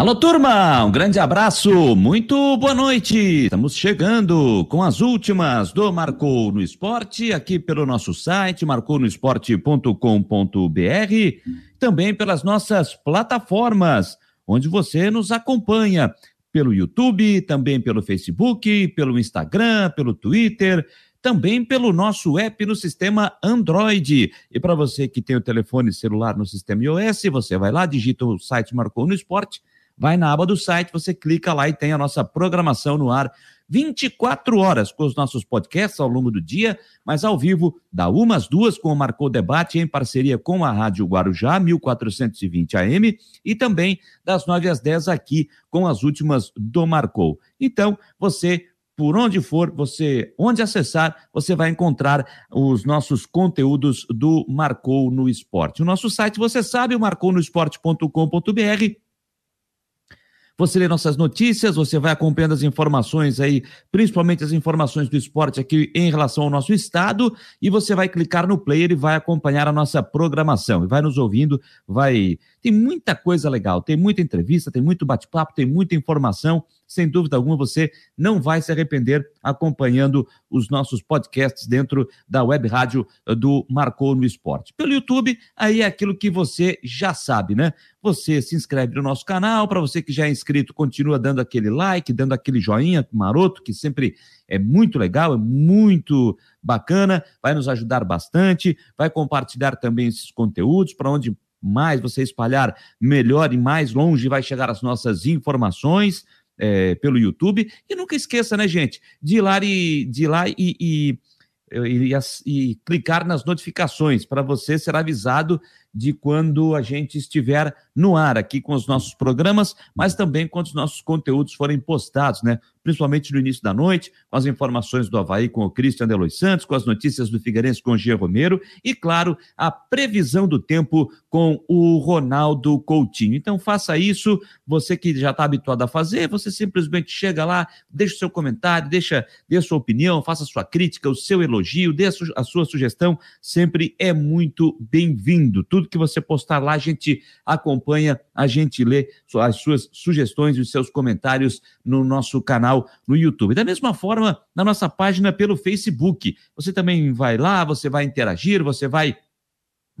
Alô, turma! Um grande abraço, muito boa noite! Estamos chegando com as últimas do Marcou no Esporte, aqui pelo nosso site, marconosport.com.br, também pelas nossas plataformas, onde você nos acompanha pelo YouTube, também pelo Facebook, pelo Instagram, pelo Twitter, também pelo nosso app no sistema Android. E para você que tem o telefone celular no sistema iOS, você vai lá, digita o site Marcou no Esporte vai na aba do site, você clica lá e tem a nossa programação no ar 24 horas com os nossos podcasts ao longo do dia, mas ao vivo, da umas duas com o Marcou Debate em parceria com a Rádio Guarujá 1420 AM e também das 9 às 10 aqui com as últimas do Marcou. Então, você por onde for, você, onde acessar, você vai encontrar os nossos conteúdos do Marcou no Esporte. O nosso site, você sabe, o marcounoesporte.com.br você lê nossas notícias, você vai acompanhando as informações aí, principalmente as informações do esporte aqui em relação ao nosso estado, e você vai clicar no player e vai acompanhar a nossa programação. E vai nos ouvindo, vai. Tem muita coisa legal, tem muita entrevista, tem muito bate-papo, tem muita informação. Sem dúvida alguma, você não vai se arrepender acompanhando os nossos podcasts dentro da web rádio do Marcou no Esporte. Pelo YouTube, aí é aquilo que você já sabe, né? Você se inscreve no nosso canal, para você que já é inscrito, continua dando aquele like, dando aquele joinha maroto, que sempre é muito legal, é muito bacana, vai nos ajudar bastante, vai compartilhar também esses conteúdos para onde mais você espalhar, melhor e mais longe vai chegar as nossas informações é, pelo YouTube. E nunca esqueça, né, gente, de ir lá e, de ir lá e, e, e, e clicar nas notificações para você ser avisado de quando a gente estiver no ar aqui com os nossos programas, mas também quando os nossos conteúdos forem postados, né? Principalmente no início da noite, com as informações do Havaí com o Cristian Delois Santos, com as notícias do Figueirense com o Gia Romero e, claro, a previsão do tempo com o Ronaldo Coutinho. Então faça isso, você que já está habituado a fazer, você simplesmente chega lá, deixa o seu comentário, deixa, dê a sua opinião, faça a sua crítica, o seu elogio, dê a, su a sua sugestão, sempre é muito bem-vindo. Tudo que você postar lá, a gente acompanha a gente lê as suas sugestões e os seus comentários no nosso canal no YouTube. Da mesma forma, na nossa página pelo Facebook. Você também vai lá, você vai interagir, você vai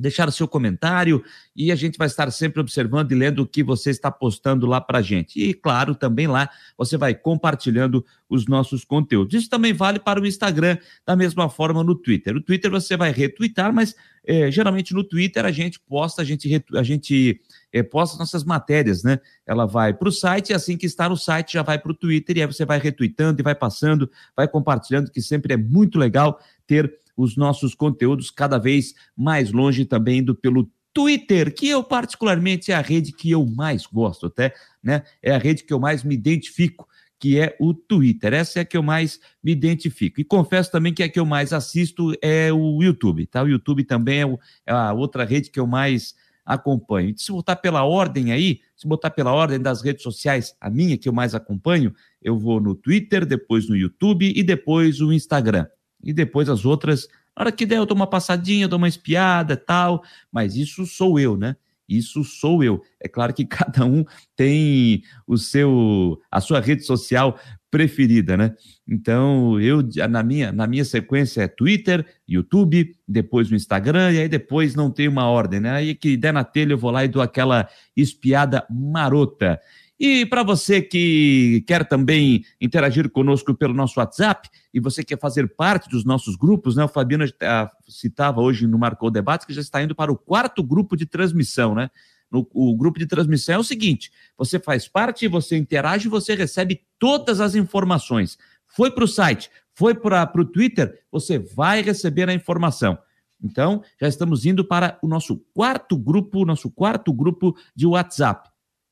deixar o seu comentário e a gente vai estar sempre observando e lendo o que você está postando lá para a gente. E, claro, também lá você vai compartilhando os nossos conteúdos. Isso também vale para o Instagram, da mesma forma no Twitter. O Twitter você vai retweetar, mas é, geralmente no Twitter a gente posta, a gente, a gente é, posta nossas matérias, né? Ela vai para o site e assim que está no site já vai para o Twitter e aí você vai retweetando e vai passando, vai compartilhando, que sempre é muito legal ter os nossos conteúdos cada vez mais longe também indo pelo Twitter, que eu particularmente é a rede que eu mais gosto, até, né? É a rede que eu mais me identifico, que é o Twitter. Essa é a que eu mais me identifico. E confesso também que a que eu mais assisto é o YouTube, tá? O YouTube também é, é a outra rede que eu mais acompanho. Se botar pela ordem aí, se botar pela ordem das redes sociais, a minha que eu mais acompanho, eu vou no Twitter, depois no YouTube e depois no Instagram e depois as outras, na hora que der eu dou uma passadinha, dou uma espiada tal, mas isso sou eu, né? Isso sou eu. É claro que cada um tem o seu a sua rede social preferida, né? Então, eu na minha na minha sequência é Twitter, YouTube, depois no Instagram e aí depois não tem uma ordem, né? Aí que der na telha eu vou lá e dou aquela espiada marota. E para você que quer também interagir conosco pelo nosso WhatsApp e você quer fazer parte dos nossos grupos, né? O Fabiano ah, citava hoje no Marcou Debates que já está indo para o quarto grupo de transmissão, né? No, o grupo de transmissão é o seguinte: você faz parte, você interage, você recebe todas as informações. Foi para o site, foi para o Twitter, você vai receber a informação. Então, já estamos indo para o nosso quarto grupo, nosso quarto grupo de WhatsApp.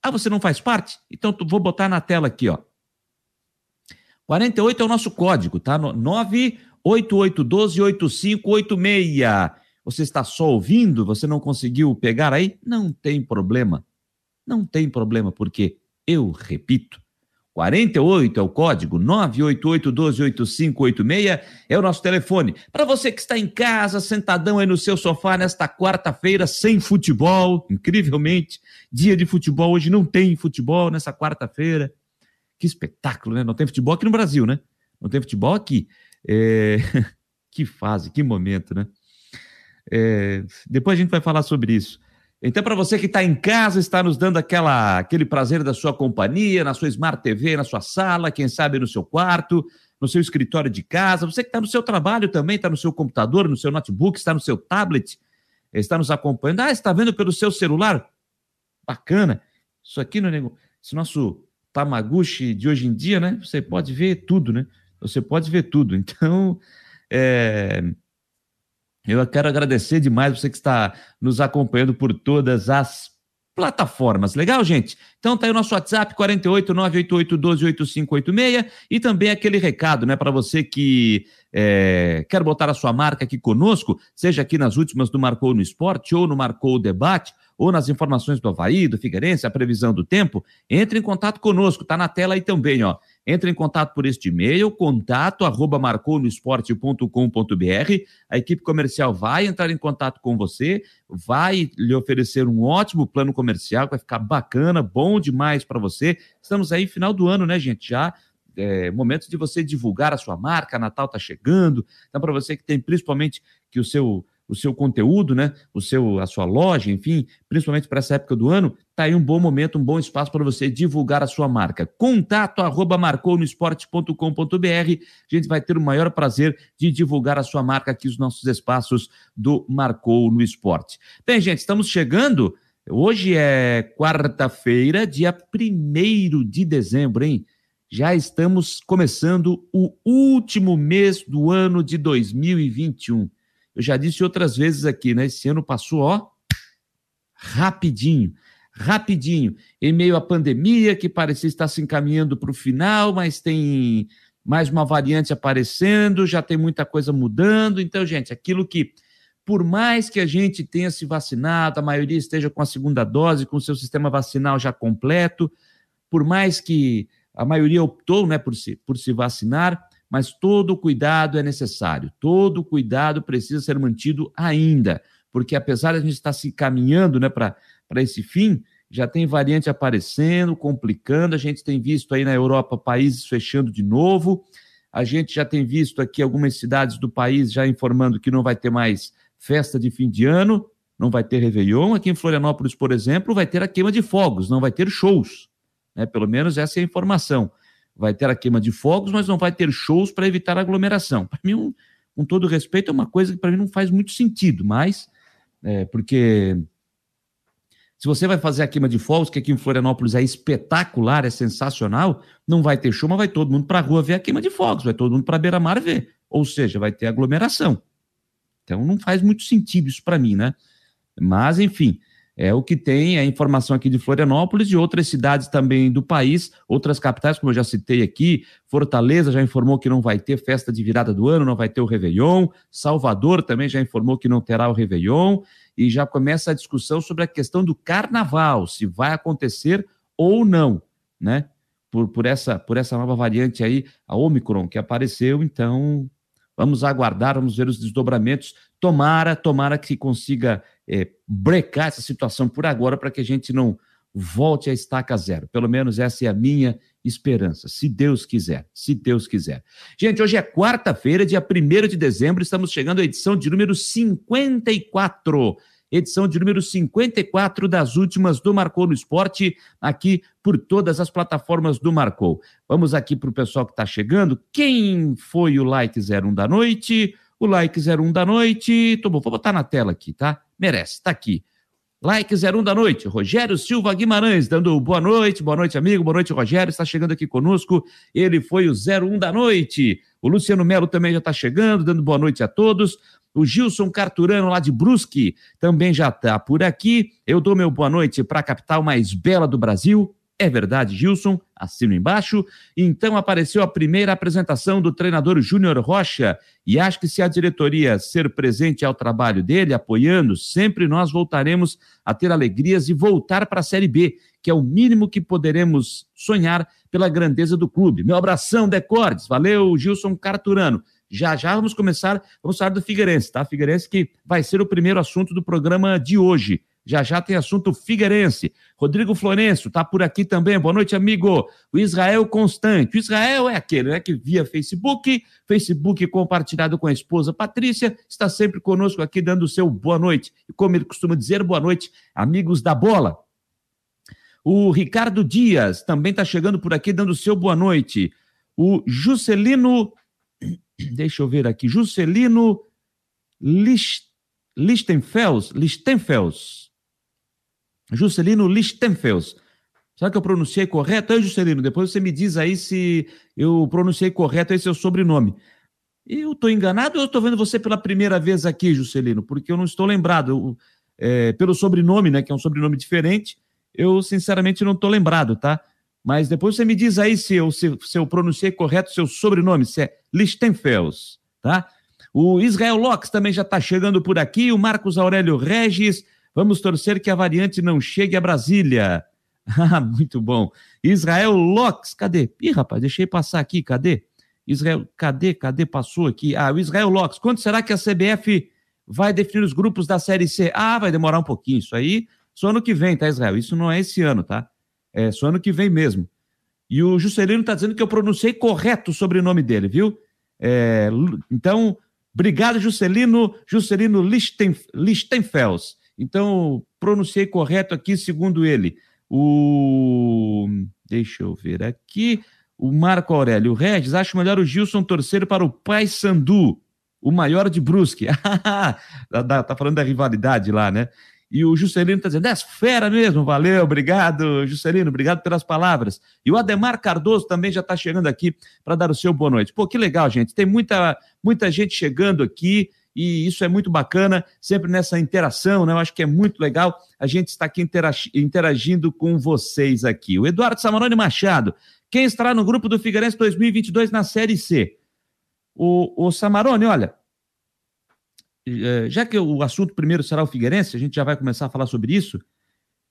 Ah, você não faz parte? Então vou botar na tela aqui, ó. 48 é o nosso código, tá? 988128586. Você está só ouvindo? Você não conseguiu pegar aí? Não tem problema. Não tem problema, porque eu repito. 48 é o código 988-128586 é o nosso telefone. Para você que está em casa, sentadão aí no seu sofá nesta quarta-feira sem futebol, incrivelmente, dia de futebol hoje não tem futebol nessa quarta-feira. Que espetáculo, né? Não tem futebol aqui no Brasil, né? Não tem futebol aqui. É... que fase, que momento, né? É... Depois a gente vai falar sobre isso. Então, para você que está em casa, está nos dando aquela, aquele prazer da sua companhia, na sua Smart TV, na sua sala, quem sabe no seu quarto, no seu escritório de casa, você que está no seu trabalho também, está no seu computador, no seu notebook, está no seu tablet, está nos acompanhando. Ah, está vendo pelo seu celular? Bacana. Isso aqui, não é esse nosso Tamaguchi de hoje em dia, né? Você pode ver tudo, né? Você pode ver tudo. Então, é, eu quero agradecer demais você que está nos acompanhando por todas as plataformas. Legal, gente? Então tá aí o nosso WhatsApp 48988128586 e também aquele recado, né, para você que é, quer botar a sua marca aqui conosco, seja aqui nas últimas do Marcou no Esporte ou no Marcou Debate, ou nas informações do Havaí, do Figueirense, a previsão do tempo, entre em contato conosco, tá na tela aí também, ó. Entre em contato por este e-mail, contato arroba marconosport.com.br. A equipe comercial vai entrar em contato com você, vai lhe oferecer um ótimo plano comercial, vai ficar bacana, bom demais para você. Estamos aí final do ano, né, gente? Já é, momentos de você divulgar a sua marca, Natal está chegando. Então, para você que tem principalmente que o seu o seu conteúdo, né? O seu, a sua loja, enfim, principalmente para essa época do ano, tá aí um bom momento, um bom espaço para você divulgar a sua marca. Contato arroba marconosport.com.br. A gente vai ter o maior prazer de divulgar a sua marca aqui nos nossos espaços do Marcou no Esporte. Bem, gente, estamos chegando. Hoje é quarta-feira, dia 1 de dezembro, hein? Já estamos começando o último mês do ano de 2021. Eu já disse outras vezes aqui, né? Esse ano passou, ó, rapidinho, rapidinho. Em meio à pandemia, que parecia estar se encaminhando para o final, mas tem mais uma variante aparecendo, já tem muita coisa mudando. Então, gente, aquilo que, por mais que a gente tenha se vacinado, a maioria esteja com a segunda dose, com o seu sistema vacinal já completo, por mais que a maioria optou né, por, se, por se vacinar, mas todo cuidado é necessário, todo cuidado precisa ser mantido ainda, porque apesar de a gente estar se caminhando né, para esse fim, já tem variante aparecendo, complicando, a gente tem visto aí na Europa países fechando de novo, a gente já tem visto aqui algumas cidades do país já informando que não vai ter mais festa de fim de ano, não vai ter Réveillon. Aqui em Florianópolis, por exemplo, vai ter a queima de fogos, não vai ter shows. Né? Pelo menos essa é a informação vai ter a queima de fogos, mas não vai ter shows para evitar aglomeração. Para mim, um, com todo respeito, é uma coisa que para mim não faz muito sentido, mas é, porque se você vai fazer a queima de fogos, que aqui em Florianópolis é espetacular, é sensacional, não vai ter mas vai todo mundo para a rua ver a queima de fogos, vai todo mundo para a beira-mar ver. Ou seja, vai ter aglomeração. Então não faz muito sentido isso para mim, né? Mas, enfim, é o que tem a informação aqui de Florianópolis e outras cidades também do país, outras capitais, como eu já citei aqui. Fortaleza já informou que não vai ter festa de virada do ano, não vai ter o Réveillon. Salvador também já informou que não terá o Réveillon. E já começa a discussão sobre a questão do carnaval, se vai acontecer ou não, né? Por, por, essa, por essa nova variante aí, a Omicron, que apareceu. Então, vamos aguardar, vamos ver os desdobramentos. Tomara, tomara que consiga é, brecar essa situação por agora para que a gente não volte a estaca zero. Pelo menos essa é a minha esperança, se Deus quiser, se Deus quiser. Gente, hoje é quarta-feira, dia 1 de dezembro, estamos chegando à edição de número 54 edição de número 54 das últimas do Marcou no Esporte, aqui por todas as plataformas do Marcou. Vamos aqui para o pessoal que está chegando. Quem foi o like 01 da noite? O like 01 da noite. Tô bom, vou botar na tela aqui, tá? merece. Tá aqui. Like 01 da noite, Rogério Silva Guimarães, dando boa noite, boa noite, amigo, boa noite, Rogério, está chegando aqui conosco. Ele foi o 01 da noite. O Luciano Melo também já está chegando, dando boa noite a todos. O Gilson Carturano, lá de Brusque, também já está por aqui. Eu dou meu boa noite para a capital mais bela do Brasil, É verdade, Gilson? Assino embaixo. Então apareceu a primeira apresentação do treinador Júnior Rocha. E acho que se a diretoria ser presente ao trabalho dele, apoiando, sempre nós voltaremos a ter alegrias e voltar para a Série B, que é o mínimo que poderemos sonhar pela grandeza do clube. Meu abração, Decordes. Valeu, Gilson Carturano. Já já vamos começar, vamos falar do Figueirense, tá? Figueirense que vai ser o primeiro assunto do programa de hoje. Já já tem assunto Figueirense. Rodrigo Florencio está por aqui também. Boa noite, amigo. O Israel Constante. O Israel é aquele, né, que via Facebook, Facebook compartilhado com a esposa Patrícia, está sempre conosco aqui dando o seu boa noite. E como ele costuma dizer, boa noite, amigos da bola. O Ricardo Dias também está chegando por aqui dando o seu boa noite. O Juscelino, deixa eu ver aqui, Juscelino Lichtenfels, Lichtenfels, Juscelino Lichtenfels. Será que eu pronunciei correto? Aí, Juscelino, depois você me diz aí se eu pronunciei correto esse seu sobrenome. Eu estou enganado ou eu estou vendo você pela primeira vez aqui, Juscelino? Porque eu não estou lembrado. Eu, é, pelo sobrenome, né, que é um sobrenome diferente, eu sinceramente não estou lembrado, tá? Mas depois você me diz aí se eu, se, se eu pronunciei correto seu sobrenome, se é Lichtenfels, tá? O Israel Locks também já está chegando por aqui, o Marcos Aurélio Regis, Vamos torcer que a variante não chegue a Brasília. Ah, muito bom. Israel Locks, cadê? Ih, rapaz, deixei passar aqui, cadê? Israel, cadê? Cadê? Passou aqui. Ah, o Israel Locks. Quando será que a CBF vai definir os grupos da Série C? Ah, vai demorar um pouquinho. Isso aí, só ano que vem, tá, Israel? Isso não é esse ano, tá? É só ano que vem mesmo. E o Juscelino está dizendo que eu pronunciei correto o sobrenome dele, viu? É, então, obrigado, Juscelino. Juscelino Lichten, Lichtenfels. Então, pronunciei correto aqui, segundo ele. O. Deixa eu ver aqui. O Marco Aurélio Regis, acho melhor o Gilson torcer para o Pai Sandu, o maior de Brusque. tá, tá falando da rivalidade lá, né? E o Juscelino está dizendo, é fera mesmo, valeu, obrigado, Juscelino, obrigado pelas palavras. E o Ademar Cardoso também já está chegando aqui para dar o seu boa noite. Pô, que legal, gente. Tem muita, muita gente chegando aqui e isso é muito bacana, sempre nessa interação, né? Eu acho que é muito legal a gente estar aqui interagindo com vocês aqui. O Eduardo Samarone Machado, quem estará no grupo do Figueirense 2022 na Série C? O, o Samarone, olha, é, já que o assunto primeiro será o Figueirense, a gente já vai começar a falar sobre isso.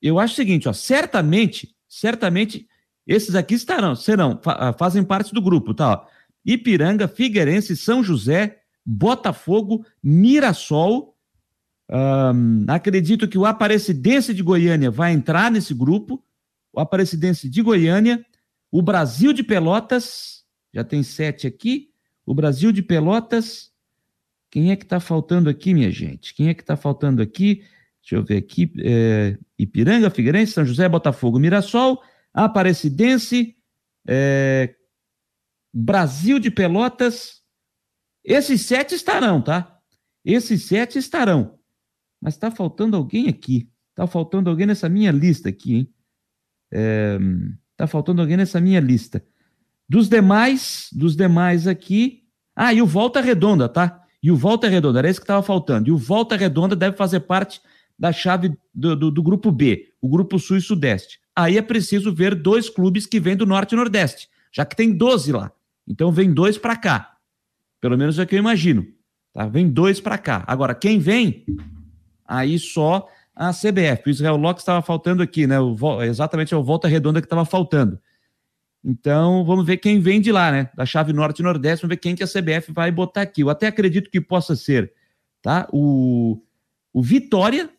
Eu acho o seguinte, ó, certamente, certamente esses aqui estarão, serão, fazem parte do grupo, tá? Ó. Ipiranga, Figueirense, São José, Botafogo, Mirassol. Um, acredito que o Aparecidense de Goiânia vai entrar nesse grupo. O Aparecidense de Goiânia, o Brasil de Pelotas, já tem sete aqui. O Brasil de Pelotas. Quem é que está faltando aqui, minha gente? Quem é que está faltando aqui? Deixa eu ver aqui. É, Ipiranga, Figueirense, São José, Botafogo, Mirassol, Aparecidense, é, Brasil de Pelotas, esses sete estarão, tá? Esses sete estarão. Mas está faltando alguém aqui. Está faltando alguém nessa minha lista aqui, hein? Está é, faltando alguém nessa minha lista. Dos demais, dos demais aqui. Ah, e o Volta Redonda, tá? E o Volta Redonda, era esse que estava faltando. E o Volta Redonda deve fazer parte da chave do, do, do, grupo B, o grupo Sul e Sudeste. Aí é preciso ver dois clubes que vêm do Norte e Nordeste, já que tem 12 lá. Então vem dois para cá. Pelo menos é o que eu imagino. Tá? Vem dois para cá. Agora, quem vem? Aí só a CBF. O Israel Locke estava faltando aqui, né? O, exatamente é o Volta Redonda que estava faltando. Então, vamos ver quem vem de lá, né? Da chave norte e nordeste, vamos ver quem que a CBF vai botar aqui. Eu até acredito que possa ser, tá? O, o Vitória,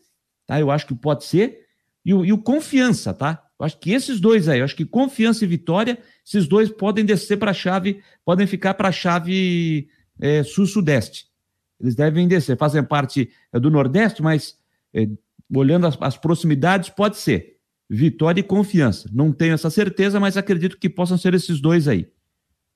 tá? Eu acho que pode ser. E o, e o Confiança, tá? Eu acho que esses dois aí, eu acho que Confiança e Vitória, esses dois podem descer para a chave, podem ficar para a chave é, sul-sudeste. Eles devem descer, fazem parte é, do Nordeste, mas é, olhando as, as, proximidades, pode ser. Vitória e Confiança. Não tenho essa certeza, mas acredito que possam ser esses dois aí.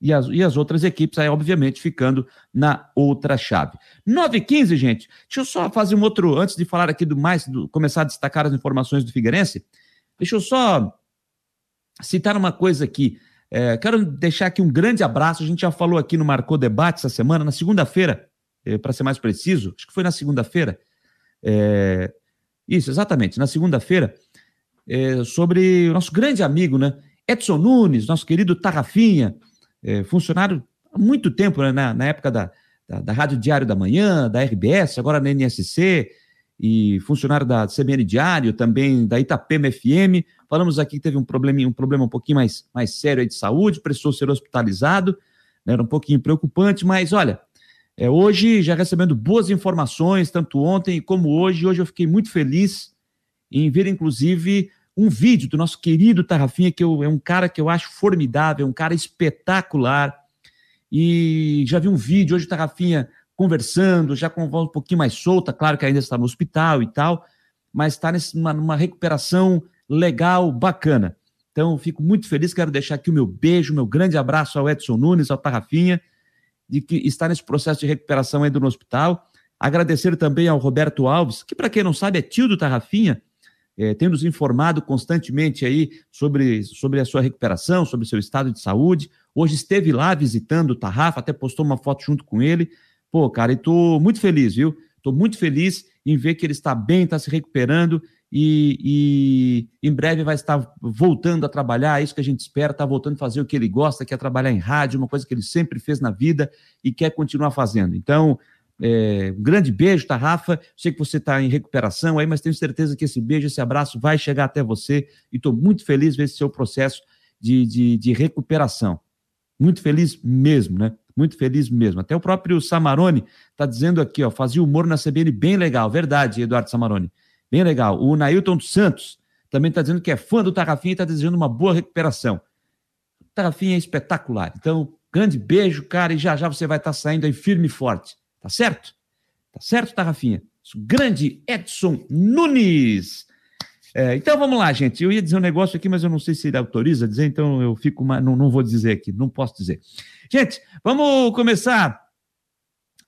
E as, e as outras equipes aí, obviamente, ficando na outra chave. 9 h 15 gente. Deixa eu só fazer um outro, antes de falar aqui do mais, do, começar a destacar as informações do Figueirense. Deixa eu só citar uma coisa aqui. É, quero deixar aqui um grande abraço. A gente já falou aqui no Marcou Debate essa semana, na segunda-feira, é, para ser mais preciso, acho que foi na segunda-feira. É, isso, exatamente, na segunda-feira. é, sobre o nosso grande amigo, né? Edson Nunes, nosso querido Tarrafinha, é, funcionário há muito tempo, né, na, na época da, da, da, Rádio Diário da Manhã, da RBS, agora na NSC, e funcionário da CBN Diário, também da Itapema FM. Falamos aqui que teve um problema, um problema um pouquinho mais, mais sério de saúde, precisou ser hospitalizado, né, era um pouquinho preocupante, mas olha, é, hoje já recebendo boas informações, tanto ontem como hoje, hoje eu fiquei muito feliz em ver, inclusive, um vídeo do nosso querido Tarrafinha, que eu, é um cara que eu acho formidável, um cara espetacular. E já vi um vídeo hoje, Tarrafinha conversando, já com voz um pouquinho mais solta, claro que ainda está no hospital e tal, mas está numa, numa recuperação legal, bacana. Então, fico muito feliz, quero deixar aqui o meu beijo, meu grande abraço ao Edson Nunes, ao Tarrafinha, de que está nesse processo de recuperação ainda no hospital. Agradecer também ao Roberto Alves, que, para quem não sabe, é tio do Tarrafinha, é, tem nos informado constantemente aí sobre, sobre a sua recuperação, sobre o seu estado de saúde. Hoje esteve lá visitando o Tarrafa, até postou uma foto junto com ele. Pô, cara, e tô muito feliz, viu? Tô muito feliz em ver que ele está bem, está se recuperando e, e, em breve vai estar voltando a trabalhar, é isso que a gente espera, está voltando a fazer o que ele gosta, que é trabalhar em rádio, uma coisa que ele sempre fez na vida e quer continuar fazendo. Então, é, um grande beijo, tá, Rafa? Sei que você está em recuperação aí, mas tenho certeza que esse beijo, esse abraço vai chegar até você e estou muito feliz ver esse seu processo de, de, de, recuperação. Muito feliz mesmo, né? Muito feliz mesmo. Até o próprio Samarone está dizendo aqui, ó, fazia humor na CBN bem legal. Verdade, Eduardo Samarone. Bem legal. O Nailton dos Santos também está dizendo que é fã do Tarrafinha e está desejando uma boa recuperação. O Tarrafinha é espetacular. Então, grande beijo, cara, e já já você vai estar tá saindo aí firme e forte. Tá certo? Tá certo, tá, Rafinha? Grande Edson Nunes. É, então vamos lá, gente. Eu ia dizer um negócio aqui, mas eu não sei se ele autoriza a dizer, então eu fico. Não, não vou dizer aqui, não posso dizer. Gente, vamos começar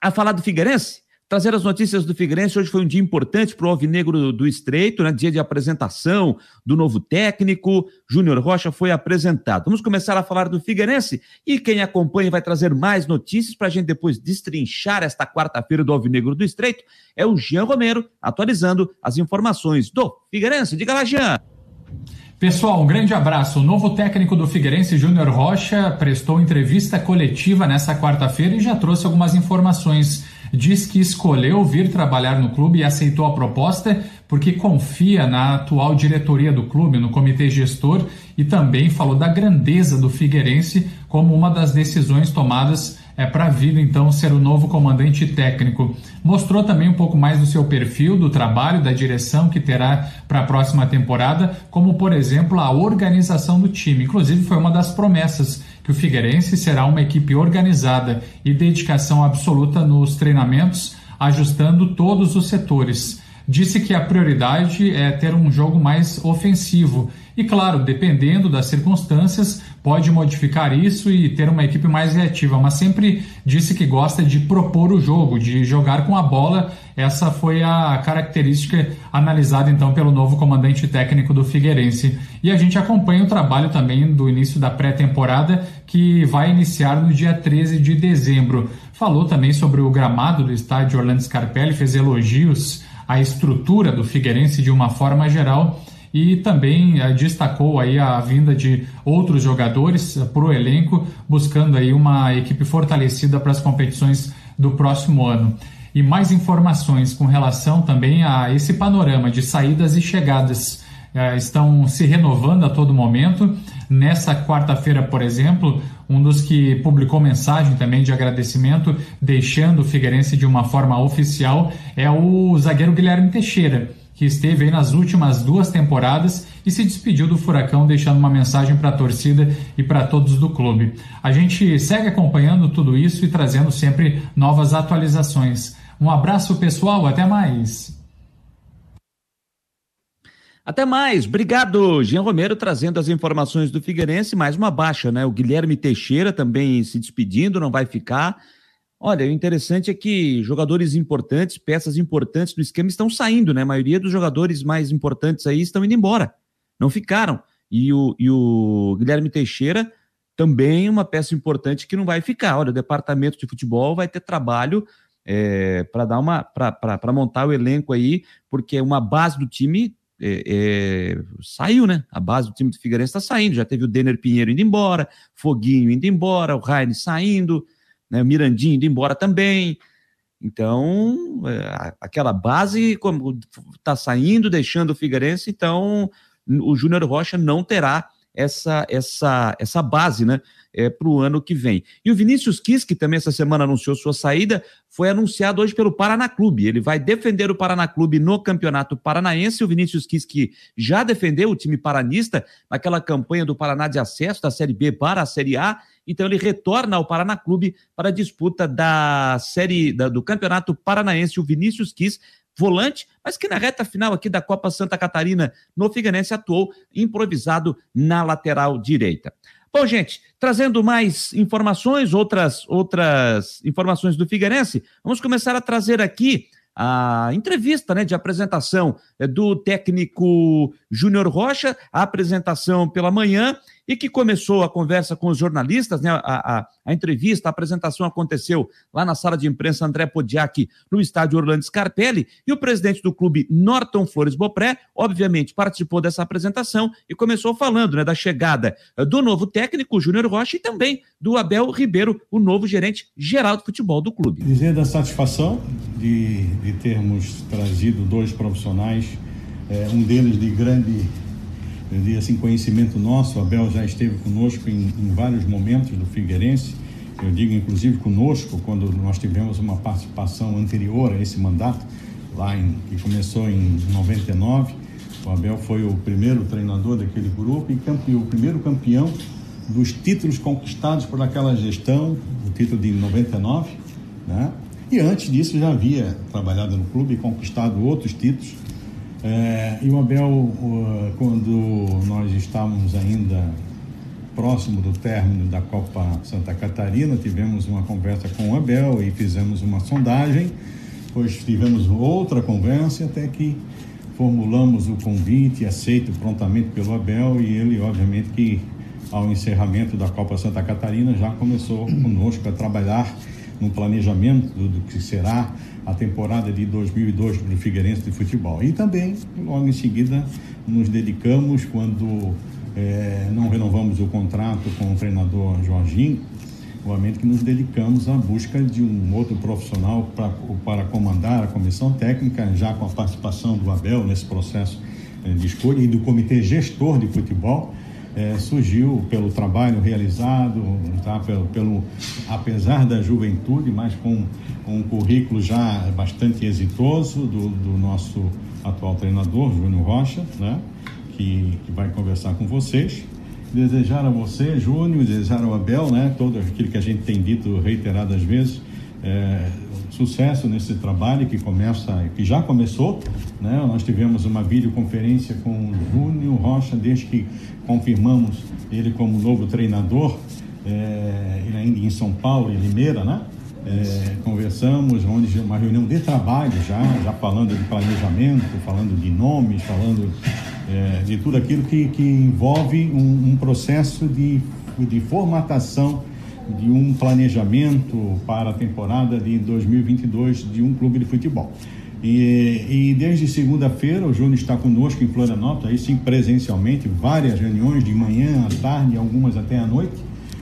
a falar do Figueirense? Trazer as notícias do Figueirense. Hoje foi um dia importante para o Alvinegro do Estreito, né? dia de apresentação do novo técnico. Júnior Rocha foi apresentado. Vamos começar a falar do Figueirense e quem acompanha vai trazer mais notícias para a gente depois destrinchar esta quarta-feira do Alvinegro do Estreito. É o Jean Romero atualizando as informações do Figueirense. Diga lá, Jean. Pessoal, um grande abraço. O novo técnico do Figueirense, Júnior Rocha, prestou entrevista coletiva nessa quarta-feira e já trouxe algumas informações diz que escolheu vir trabalhar no clube e aceitou a proposta porque confia na atual diretoria do clube, no comitê gestor, e também falou da grandeza do Figueirense como uma das decisões tomadas é para vir então ser o novo comandante técnico. Mostrou também um pouco mais do seu perfil, do trabalho, da direção que terá para a próxima temporada, como por exemplo a organização do time. Inclusive foi uma das promessas que o Figueirense será uma equipe organizada e dedicação absoluta nos treinamentos, ajustando todos os setores. Disse que a prioridade é ter um jogo mais ofensivo e, claro, dependendo das circunstâncias, pode modificar isso e ter uma equipe mais reativa, mas sempre disse que gosta de propor o jogo, de jogar com a bola. Essa foi a característica analisada então pelo novo comandante técnico do Figueirense. E a gente acompanha o trabalho também do início da pré-temporada, que vai iniciar no dia 13 de dezembro. Falou também sobre o gramado do estádio Orlando Scarpelli, fez elogios à estrutura do Figueirense de uma forma geral e também eh, destacou aí a vinda de outros jogadores eh, para o elenco, buscando aí uma equipe fortalecida para as competições do próximo ano. E mais informações com relação também a esse panorama de saídas e chegadas eh, estão se renovando a todo momento. Nessa quarta-feira, por exemplo, um dos que publicou mensagem também de agradecimento, deixando o Figueirense de uma forma oficial, é o zagueiro Guilherme Teixeira que esteve aí nas últimas duas temporadas e se despediu do Furacão, deixando uma mensagem para a torcida e para todos do clube. A gente segue acompanhando tudo isso e trazendo sempre novas atualizações. Um abraço, pessoal, até mais. Até mais, obrigado, Jean Romero trazendo as informações do Figueirense, mais uma baixa, né? O Guilherme Teixeira também se despedindo, não vai ficar. Olha, o interessante é que jogadores importantes, peças importantes do esquema estão saindo, né? A maioria dos jogadores mais importantes aí estão indo embora, não ficaram. E o, e o Guilherme Teixeira também uma peça importante que não vai ficar. Olha, o departamento de futebol vai ter trabalho é, para dar uma para montar o elenco aí, porque uma base do time é, é, saiu, né? A base do time do Figueirense está saindo. Já teve o Denner Pinheiro indo embora, Foguinho indo embora, o Raine saindo, né? o Mirandinho indo embora também. Então, é, aquela base como está saindo, deixando o Figueirense, então o Júnior Rocha não terá essa essa essa base, né, é, para o ano que vem. E o Vinícius Quis, que também essa semana anunciou sua saída, foi anunciado hoje pelo Paraná Clube. Ele vai defender o Paraná Clube no Campeonato Paranaense. O Vinícius Quis, que já defendeu o time paranista naquela campanha do Paraná de acesso da Série B para a Série A. Então ele retorna ao Paraná Clube para a disputa da série da, do Campeonato Paranaense. O Vinícius Quis volante, mas que na reta final aqui da Copa Santa Catarina no Figueirense atuou improvisado na lateral direita. Bom, gente, trazendo mais informações, outras outras informações do Figueirense, vamos começar a trazer aqui a entrevista né, de apresentação eh, do técnico Júnior Rocha, a apresentação pela manhã, e que começou a conversa com os jornalistas, né, a, a, a entrevista, a apresentação aconteceu lá na sala de imprensa André Podiak, no estádio Orlando Scarpelli, e o presidente do clube Norton Flores Bopré, obviamente, participou dessa apresentação e começou falando né, da chegada eh, do novo técnico Júnior Rocha e também do Abel Ribeiro, o novo gerente geral de futebol do clube. Dizer da satisfação de, de termos trazido dois profissionais, é, um deles de grande eu diria assim, conhecimento nosso. O Abel já esteve conosco em, em vários momentos do Figueirense. Eu digo, inclusive, conosco, quando nós tivemos uma participação anterior a esse mandato, lá em, que começou em 99. O Abel foi o primeiro treinador daquele grupo e campeão, o primeiro campeão dos títulos conquistados por aquela gestão, o título de 99, né? E antes disso já havia trabalhado no clube e conquistado outros títulos é, e o Abel, quando nós estávamos ainda próximo do término da Copa Santa Catarina, tivemos uma conversa com o Abel e fizemos uma sondagem, depois tivemos outra conversa até que formulamos o convite aceito prontamente pelo Abel e ele, obviamente, que ao encerramento da Copa Santa Catarina já começou conosco a trabalhar no planejamento do, do que será a temporada de 2002 do Figueirense de futebol. E também, logo em seguida, nos dedicamos, quando é, não renovamos o contrato com o treinador Jorginho, obviamente que nos dedicamos à busca de um outro profissional pra, para comandar a comissão técnica, já com a participação do Abel nesse processo é, de escolha e do comitê gestor de futebol é, surgiu pelo trabalho realizado, tá? pelo, pelo, apesar da juventude, mas com, com um currículo já bastante exitoso do, do nosso atual treinador, Júnior Rocha, né? que, que vai conversar com vocês. Desejar a você, Júnior, desejar ao Abel, né? todo aquilo que a gente tem dito reiteradas vezes, é, sucesso nesse trabalho que começa, que já começou, né? Nós tivemos uma videoconferência com o Júnior Rocha desde que confirmamos ele como novo treinador, é, ele ainda em São Paulo, em Limeira, né? É, conversamos, onde uma reunião de trabalho já, já falando de planejamento, falando de nomes, falando é, de tudo aquilo que, que envolve um, um processo de, de formatação de um planejamento para a temporada de 2022 de um clube de futebol. E, e desde segunda-feira o Júnior está conosco em Florianópolis, aí sim presencialmente, várias reuniões de manhã, à tarde, algumas até à noite,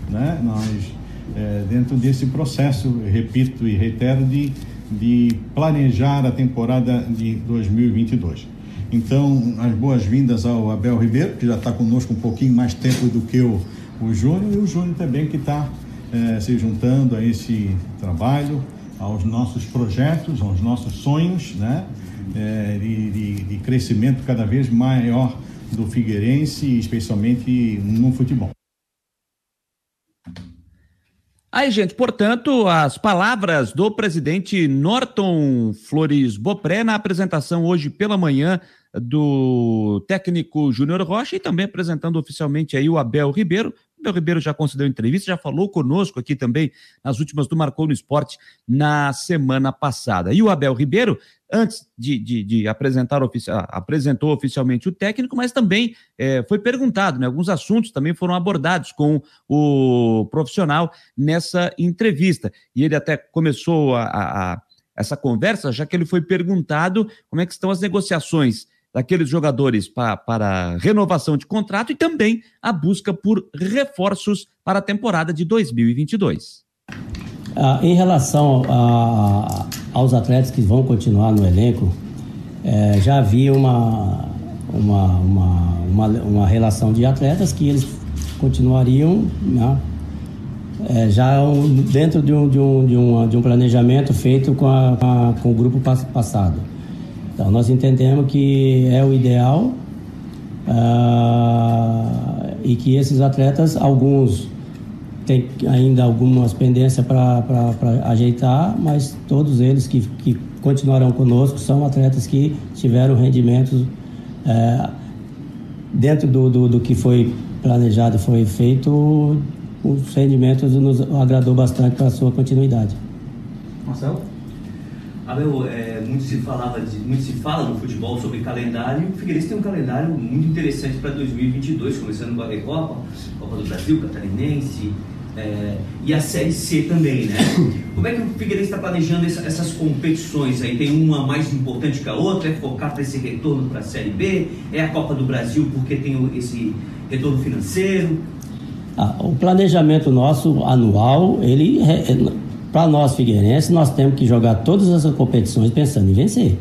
né? Nós, é, dentro desse processo, repito e reitero, de, de planejar a temporada de 2022. Então, as boas-vindas ao Abel Ribeiro, que já está conosco um pouquinho mais tempo do que o, o Júnior, e o Júnior também que está é, se juntando a esse trabalho, aos nossos projetos, aos nossos sonhos, né? É, de, de, de crescimento cada vez maior do Figueirense, especialmente no futebol. Aí, gente, portanto, as palavras do presidente Norton Flores Bopré na apresentação hoje pela manhã do técnico Júnior Rocha e também apresentando oficialmente aí o Abel Ribeiro, Abel Ribeiro já concedeu entrevista, já falou conosco aqui também nas últimas do Marcou no Esporte na semana passada. E o Abel Ribeiro, antes de, de, de apresentar apresentou oficialmente o técnico, mas também é, foi perguntado, né? Alguns assuntos também foram abordados com o profissional nessa entrevista. E ele até começou a, a, a essa conversa, já que ele foi perguntado como é que estão as negociações daqueles jogadores pa, para renovação de contrato e também a busca por reforços para a temporada de 2022. Ah, em relação a, aos atletas que vão continuar no elenco, é, já havia uma, uma, uma, uma, uma, relação de atletas que eles continuariam né, é, já dentro de um, de, um, de, um, de um planejamento feito com, a, com o grupo passado. Então, nós entendemos que é o ideal uh, e que esses atletas, alguns têm ainda algumas pendências para ajeitar, mas todos eles que, que continuarão conosco são atletas que tiveram rendimentos uh, dentro do, do, do que foi planejado, foi feito os rendimentos nos agradou bastante para a sua continuidade. Marcelo? Abel, é, muito, se falava de, muito se fala no futebol sobre calendário. O Figueirense tem um calendário muito interessante para 2022, começando com a Recopa, Copa do Brasil, Catarinense é, e a Série C também, né? Como é que o Figueirense está planejando essa, essas competições aí? Tem uma mais importante que a outra? É focar para esse retorno para a Série B? É a Copa do Brasil porque tem esse retorno financeiro? Ah, o planejamento nosso anual, ele para nós figueirenses, nós temos que jogar todas essas competições pensando em vencer.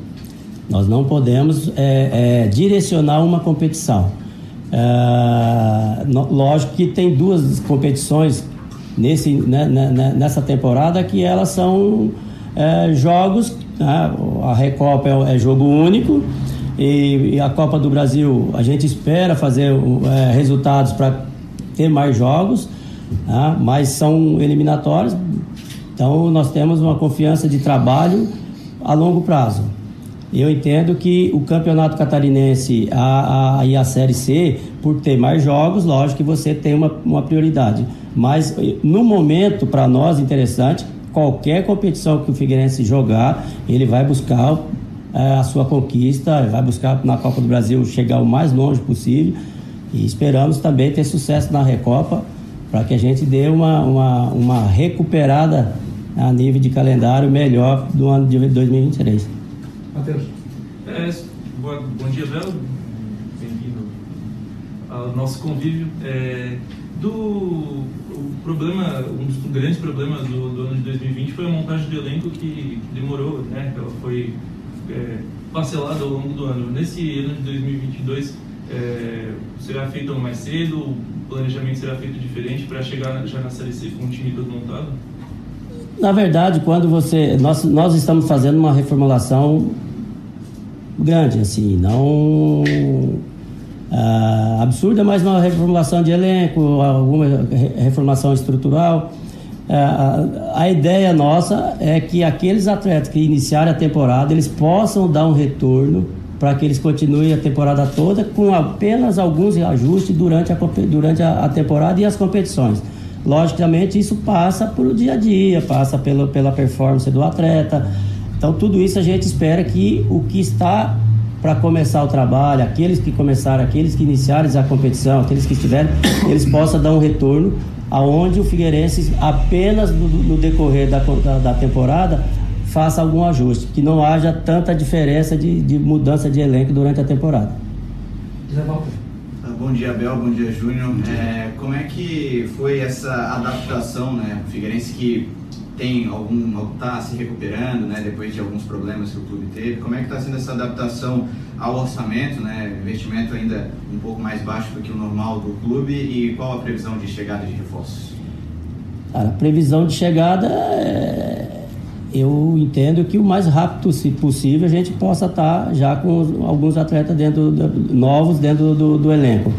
Nós não podemos é, é, direcionar uma competição. É, lógico que tem duas competições nesse, né, né, né nessa temporada que elas são é, jogos. Né? A Recopa é, é jogo único e, e, a Copa do Brasil a gente espera fazer é, resultados para ter mais jogos, né? mas são eliminatórios. Então, nós temos uma confiança de trabalho a longo prazo. Eu entendo que o campeonato catarinense a, a, e a Série C, por ter mais jogos, lógico que você tem uma, uma prioridade. Mas, no momento, para nós, interessante, qualquer competição que o Figueirense jogar, ele vai buscar é, a sua conquista, vai buscar na Copa do Brasil chegar o mais longe possível e esperamos também ter sucesso na Recopa para que a gente dê uma, uma, uma recuperada a nível de calendário melhor do ano de 2023. Matheus. É, bom, bom dia, Léo. Bem-vindo ao nosso convívio. É, do, o problema, um dos grandes problemas do, do, ano de 2020 foi a montagem do elenco que, que demorou, né? Ela foi é, parcelada ao longo do ano. Nesse ano de 2022, é, será feito mais cedo? O planejamento será feito diferente para chegar já na Série C com o time todo montado? Na verdade, quando você. Nós, nós estamos fazendo uma reformulação grande, assim, não ah, absurda, mas uma reformulação de elenco, alguma reformulação estrutural. Ah, a ideia nossa é que aqueles atletas que iniciarem a temporada eles possam dar um retorno para que eles continuem a temporada toda com apenas alguns ajustes durante a, durante a, a temporada e as competições. Logicamente, isso passa por o dia a dia, passa pelo, pela performance do atleta. Então, tudo isso a gente espera que o que está para começar o trabalho, aqueles que começaram, aqueles que iniciaram a competição, aqueles que estiverem, eles possam dar um retorno aonde o Figueirense apenas no, no decorrer da, da, da temporada faça algum ajuste, que não haja tanta diferença de, de mudança de elenco durante a temporada. Bom dia, Abel. Bom dia, Júnior. É, como é que foi essa adaptação, né? O Figueirense que tem algum está se recuperando, né? Depois de alguns problemas que o clube teve. Como é que está sendo essa adaptação ao orçamento, né? Investimento ainda um pouco mais baixo do que o normal do clube e qual a previsão de chegada de reforços? Cara, a previsão de chegada é eu entendo que o mais rápido possível a gente possa estar já com alguns atletas dentro do, novos dentro do, do elenco.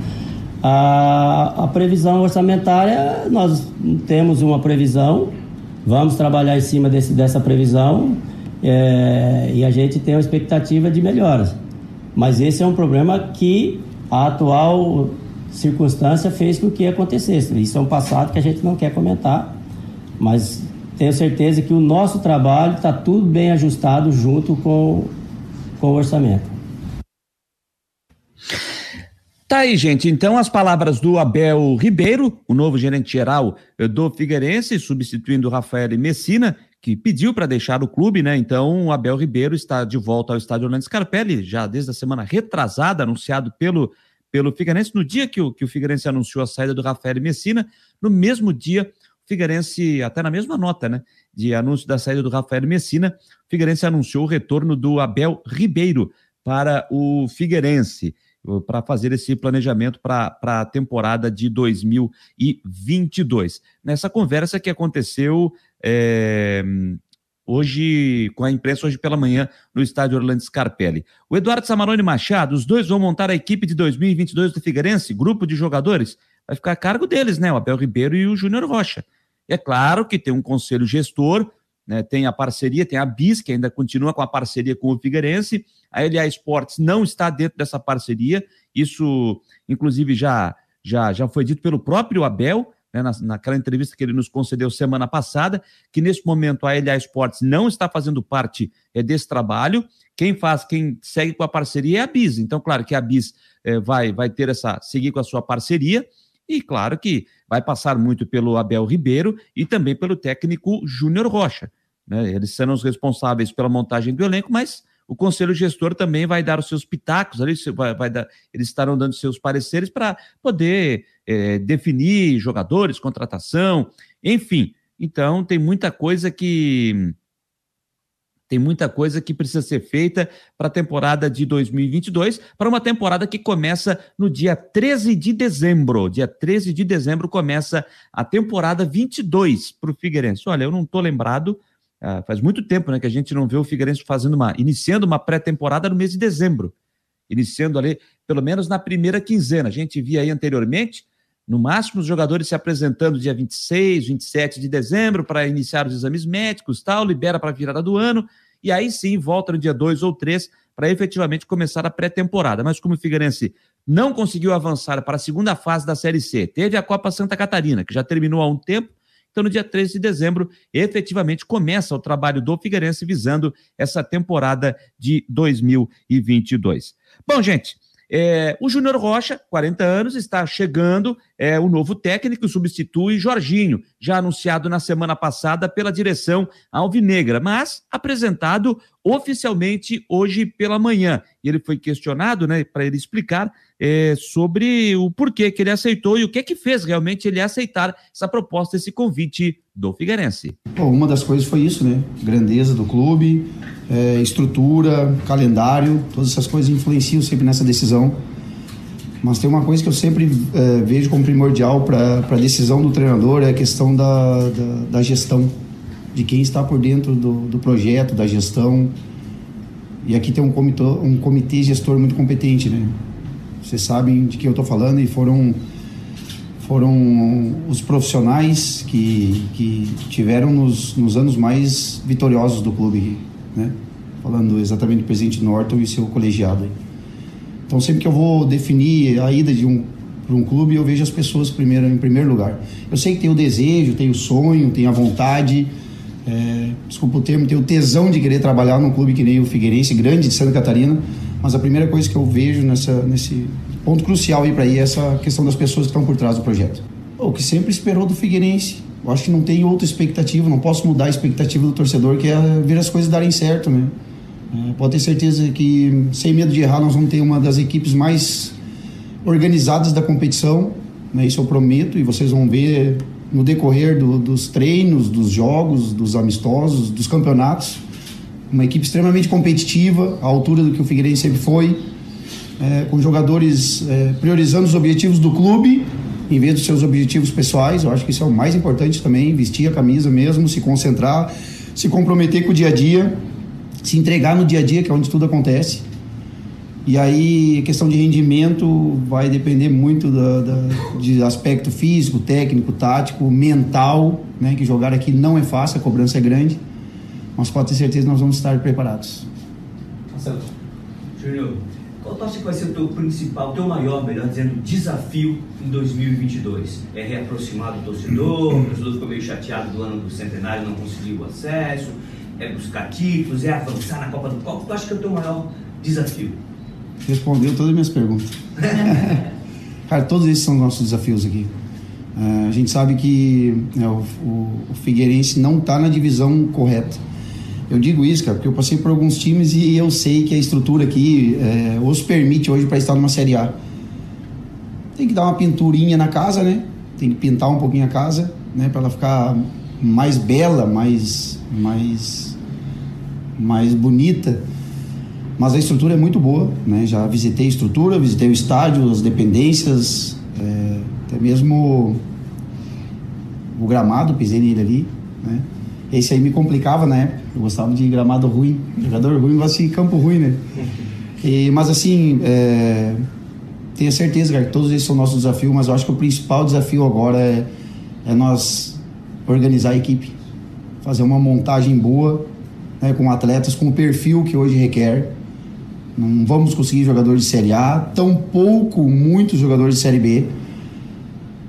A, a, previsão orçamentária, nós temos uma previsão, vamos trabalhar em cima desse, dessa previsão é, e a gente tem uma expectativa de melhoras. Mas esse é um problema que a atual circunstância fez com que acontecesse. Isso é um passado que a gente não quer comentar, mas tenho certeza que o nosso trabalho está tudo bem ajustado junto com, com o orçamento. Tá aí, gente. Então, as palavras do Abel Ribeiro, o novo gerente geral do Figueirense, substituindo o Rafael Messina, que pediu para deixar o clube, né? Então, o Abel Ribeiro está de volta ao estádio Orlando Scarpelli, já desde a semana retrasada, anunciado pelo, pelo Figueirense, no dia que o, que o Figueirense anunciou a saída do Rafael Messina, no mesmo dia, Figueirense, até na mesma nota, né, de anúncio da saída do Rafael Messina, Figueirense anunciou o retorno do Abel Ribeiro para o Figueirense para fazer esse planejamento para a temporada de 2022. Nessa conversa que aconteceu é, hoje com a imprensa hoje pela manhã no estádio Orlando Scarpelli. O Eduardo Samarone Machado, os dois vão montar a equipe de 2022 do Figueirense, grupo de jogadores, vai ficar a cargo deles, né? O Abel Ribeiro e o Júnior Rocha. É claro que tem um conselho gestor, né? Tem a parceria, tem a BIS, que ainda continua com a parceria com o Figueirense. A LA Esportes não está dentro dessa parceria. Isso, inclusive, já já já foi dito pelo próprio Abel, né, na, naquela entrevista que ele nos concedeu semana passada, que nesse momento a LA Sports não está fazendo parte é, desse trabalho. Quem faz, quem segue com a parceria é a Bis. Então, claro que a Bis é, vai, vai ter essa, seguir com a sua parceria. E claro que vai passar muito pelo Abel Ribeiro e também pelo técnico Júnior Rocha. Né? Eles serão os responsáveis pela montagem do elenco, mas o conselho gestor também vai dar os seus pitacos ali, vai, vai dar, eles estarão dando seus pareceres para poder é, definir jogadores, contratação, enfim. Então tem muita coisa que tem muita coisa que precisa ser feita para a temporada de 2022, para uma temporada que começa no dia 13 de dezembro. Dia 13 de dezembro começa a temporada 22 para o Figueirense. Olha, eu não estou lembrado, ah, faz muito tempo né, que a gente não vê o Figueirense fazendo uma, iniciando uma pré-temporada no mês de dezembro. Iniciando ali, pelo menos na primeira quinzena. A gente via aí anteriormente, no máximo, os jogadores se apresentando dia 26, 27 de dezembro para iniciar os exames médicos, tal, libera para a virada do ano, e aí sim volta no dia 2 ou 3 para efetivamente começar a pré-temporada. Mas como o Figueirense não conseguiu avançar para a segunda fase da Série C, teve a Copa Santa Catarina, que já terminou há um tempo, então, no dia 13 de dezembro, efetivamente começa o trabalho do Figueirense visando essa temporada de 2022. Bom, gente, é, o Júnior Rocha, 40 anos, está chegando, é o novo técnico, substitui Jorginho, já anunciado na semana passada pela direção alvinegra, mas apresentado oficialmente hoje pela manhã. E ele foi questionado, né, para ele explicar é, sobre o porquê que ele aceitou e o que é que fez realmente ele aceitar essa proposta, esse convite do Figueirense. Bom, uma das coisas foi isso, né? Grandeza do clube, é, estrutura, calendário, todas essas coisas influenciam sempre nessa decisão. Mas tem uma coisa que eu sempre é, vejo como primordial para a decisão do treinador é a questão da, da, da gestão, de quem está por dentro do, do, projeto, da gestão. E aqui tem um comitê, um comitê gestor muito competente, né? Vocês sabem de que eu estou falando e foram foram os profissionais que, que tiveram nos, nos anos mais vitoriosos do clube, né? Falando exatamente do presidente Norton e seu colegiado. Então, sempre que eu vou definir a ida de um para um clube, eu vejo as pessoas primeiro em primeiro lugar. Eu sei que tem o desejo, tem o sonho, tem a vontade, é, desculpa o termo, tem o tesão de querer trabalhar num clube que nem o Figueirense, grande de Santa Catarina, mas a primeira coisa que eu vejo nessa, nesse ponto crucial aí para ir é essa questão das pessoas que estão por trás do projeto. O que sempre esperou do Figueirense. Eu acho que não tem outra expectativa, não posso mudar a expectativa do torcedor, que é ver as coisas darem certo, né? É, pode ter certeza que, sem medo de errar, nós vamos ter uma das equipes mais organizadas da competição, né? Isso eu prometo, e vocês vão ver no decorrer do, dos treinos, dos jogos, dos amistosos, dos campeonatos uma equipe extremamente competitiva, à altura do que o Figueirense sempre foi, é, com jogadores é, priorizando os objetivos do clube em vez dos seus objetivos pessoais. Eu acho que isso é o mais importante também, vestir a camisa mesmo, se concentrar, se comprometer com o dia a dia, se entregar no dia a dia, que é onde tudo acontece. E aí, questão de rendimento vai depender muito da, da, de aspecto físico, técnico, tático, mental, né? Que jogar aqui não é fácil, a cobrança é grande mas pode ter certeza que nós vamos estar preparados. Marcelo. Júnior, qual que vai ser o teu principal, o teu maior, melhor dizendo, desafio em 2022? É reaproximar do torcedor, o torcedor ficou meio chateado do ano do centenário, não conseguiu o acesso, é buscar títulos, é avançar na Copa do Qual tu acha que é o teu maior desafio? Respondeu todas as minhas perguntas. Cara, todos esses são nossos desafios aqui. É, a gente sabe que é, o, o, o, Figueirense não está na divisão correta. Eu digo isso, cara, porque eu passei por alguns times e eu sei que a estrutura aqui é, os permite hoje para estar numa Série A. Tem que dar uma pinturinha na casa, né? Tem que pintar um pouquinho a casa, né? Para ela ficar mais bela, mais, mais, mais bonita. Mas a estrutura é muito boa, né? Já visitei a estrutura, visitei o estádio, as dependências, é, até mesmo o gramado, pisei nele ali, né? Esse aí me complicava na época. Eu gostava de gramado ruim. Jogador ruim gosta de campo ruim, né? E, mas assim, é, tenho certeza, cara, que todos esses são nossos desafios, mas eu acho que o principal desafio agora é, é nós organizar a equipe. Fazer uma montagem boa, né, com atletas com o perfil que hoje requer. Não vamos conseguir jogadores de Série A, tampouco muitos jogadores de Série B.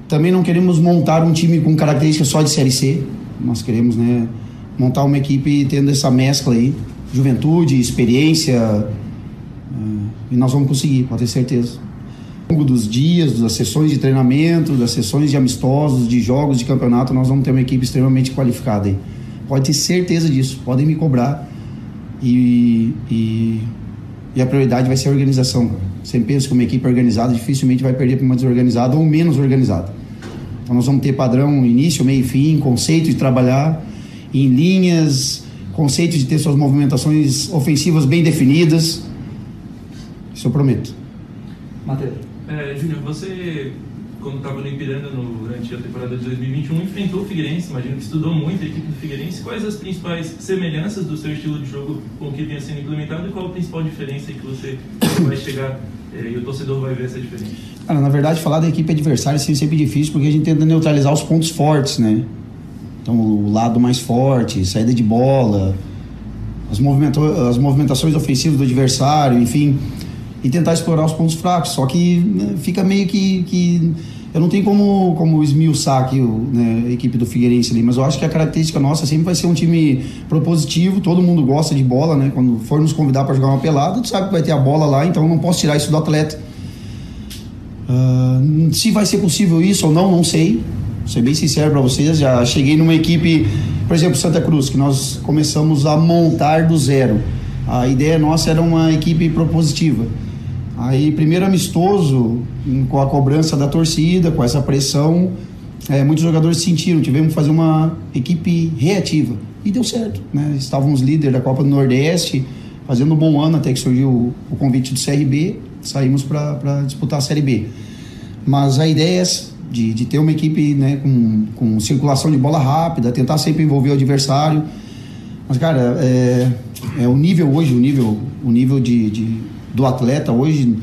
Também não queremos montar um time com características só de Série C. Nós queremos né, montar uma equipe tendo essa mescla aí, juventude, experiência, uh, e nós vamos conseguir, pode ter certeza. Ao longo dos dias, das sessões de treinamento, das sessões de amistosos, de jogos de campeonato, nós vamos ter uma equipe extremamente qualificada aí. Pode ter certeza disso, podem me cobrar. E, e e a prioridade vai ser a organização. Sempre penso que uma equipe organizada dificilmente vai perder para uma desorganizada ou menos organizada. Então nós vamos ter padrão início, meio e fim, conceito de trabalhar em linhas, conceito de ter suas movimentações ofensivas bem definidas. Isso eu prometo. Matheus. É, Júnior, você quando estava no Ipiranga no, durante a temporada de 2021, enfrentou o Figueirense, imagino que estudou muito a equipe do Figueirense. Quais as principais semelhanças do seu estilo de jogo com o que vinha sendo implementado e qual a principal diferença que você vai chegar eh, e o torcedor vai ver essa diferença? Cara, na verdade, falar da equipe adversária é sempre difícil porque a gente tenta neutralizar os pontos fortes, né? Então, o lado mais forte, saída de bola, as, as movimentações ofensivas do adversário, enfim, e tentar explorar os pontos fracos. Só que né, fica meio que, que eu não tenho como, como esmiuçar aqui o, né, a equipe do Figueirense ali, mas eu acho que a característica nossa sempre vai ser um time propositivo, todo mundo gosta de bola, né? Quando for nos convidar para jogar uma pelada, tu sabe que vai ter a bola lá, então não posso tirar isso do atleta. Uh, se vai ser possível isso ou não, não sei. Vou ser bem sincero para vocês, já cheguei numa equipe, por exemplo, Santa Cruz, que nós começamos a montar do zero. A ideia nossa era uma equipe propositiva. Aí, primeiro amistoso, com a cobrança da torcida, com essa pressão, é, muitos jogadores sentiram, tivemos que fazer uma equipe reativa. E deu certo, né? Estávamos líder da Copa do Nordeste, fazendo um bom ano até que surgiu o, o convite do CRB, saímos para disputar a Série B. Mas a ideia é de, de ter uma equipe né, com, com circulação de bola rápida, tentar sempre envolver o adversário. Mas, cara, é, é o nível hoje, o nível, o nível de, de do atleta hoje.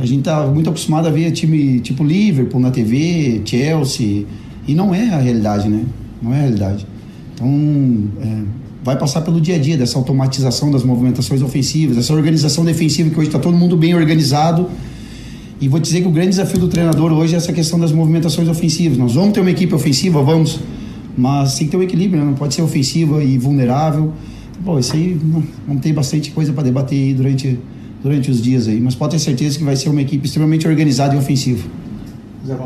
A gente está muito acostumado a ver time tipo Liverpool na TV, Chelsea, e não é a realidade, né? Não é a realidade. Então, é, vai passar pelo dia a dia dessa automatização das movimentações ofensivas, essa organização defensiva que hoje está todo mundo bem organizado. E vou dizer que o grande desafio do treinador hoje é essa questão das movimentações ofensivas. Nós vamos ter uma equipe ofensiva, vamos, mas tem que ter um equilíbrio, né? não pode ser ofensiva e vulnerável. Bom, isso aí vamos ter bastante coisa para debater aí durante durante os dias aí, mas pode ter certeza que vai ser uma equipe extremamente organizada e ofensiva. Zé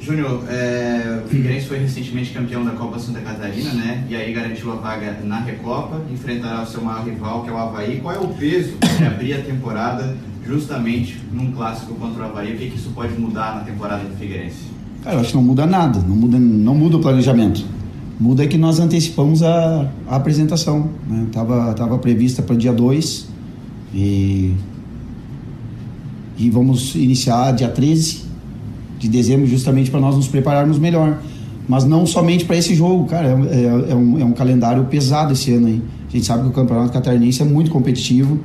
Júnior, é, o Figueirense foi recentemente campeão da Copa Santa Catarina, né? E aí garantiu a vaga na Recopa, enfrentará o seu maior rival, que é o Havaí. Qual é o peso de abrir a temporada justamente num clássico contra o Havaí? O que, que isso pode mudar na temporada do Figueirense? Cara, eu acho que não muda nada, não muda, não muda o planejamento. Muda que nós antecipamos a, a apresentação. Né? Tava, tava prevista para o dia 2, e, e vamos iniciar dia 13 de dezembro, justamente para nós nos prepararmos melhor. Mas não somente para esse jogo, cara, é, é, é, um, é um calendário pesado esse ano aí. A gente sabe que o Campeonato Catarinense é muito competitivo.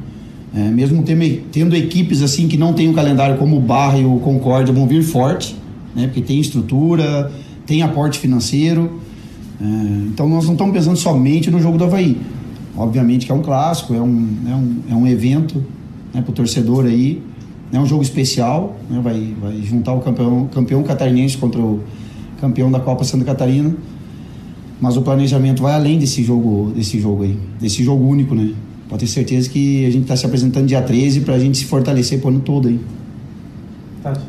É, mesmo tendo, tendo, equipes assim que não tem um calendário como o Barra e o Concórdia vão vir forte, né, porque tem estrutura, tem aporte financeiro. É, então nós não estamos pensando somente no jogo do Havaí. Obviamente que é um clássico, é um, é um, é um evento né, para o torcedor aí. É um jogo especial, né, vai, vai juntar o campeão, campeão catarinense contra o campeão da Copa Santa Catarina. Mas o planejamento vai além desse jogo, desse jogo aí, desse jogo único, né? Pode ter certeza que a gente está se apresentando dia 13 para a gente se fortalecer o ano todo aí. Tati.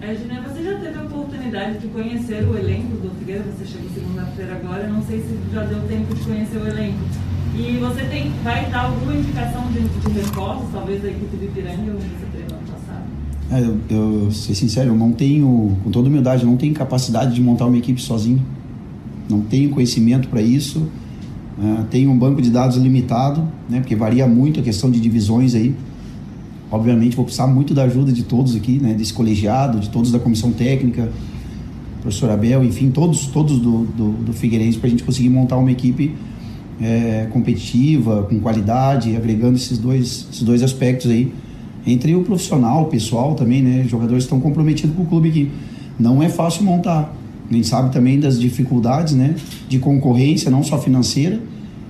É, Gina, você já teve a oportunidade de conhecer o elenco do Figueira. Você chegou segunda-feira agora, não sei se já deu tempo de conhecer o elenco. E você tem, vai dar alguma indicação de, de talvez da equipe do Ipiranga, onde você treinou ano passado? É, eu, eu, ser sincero, eu não tenho, com toda humildade, eu não tenho capacidade de montar uma equipe sozinho. Não tenho conhecimento para isso. Uh, tenho um banco de dados limitado, né, porque varia muito a questão de divisões aí. Obviamente vou precisar muito da ajuda de todos aqui, né, desse colegiado, de todos da comissão técnica, professor Abel, enfim, todos, todos do, do, do Figueirense para a gente conseguir montar uma equipe é, competitiva, com qualidade, agregando esses dois, esses dois aspectos aí. Entre o profissional, o pessoal também, né? Os jogadores estão comprometidos com o clube aqui. Não é fácil montar. Gente sabe também das dificuldades, né? De concorrência, não só financeira,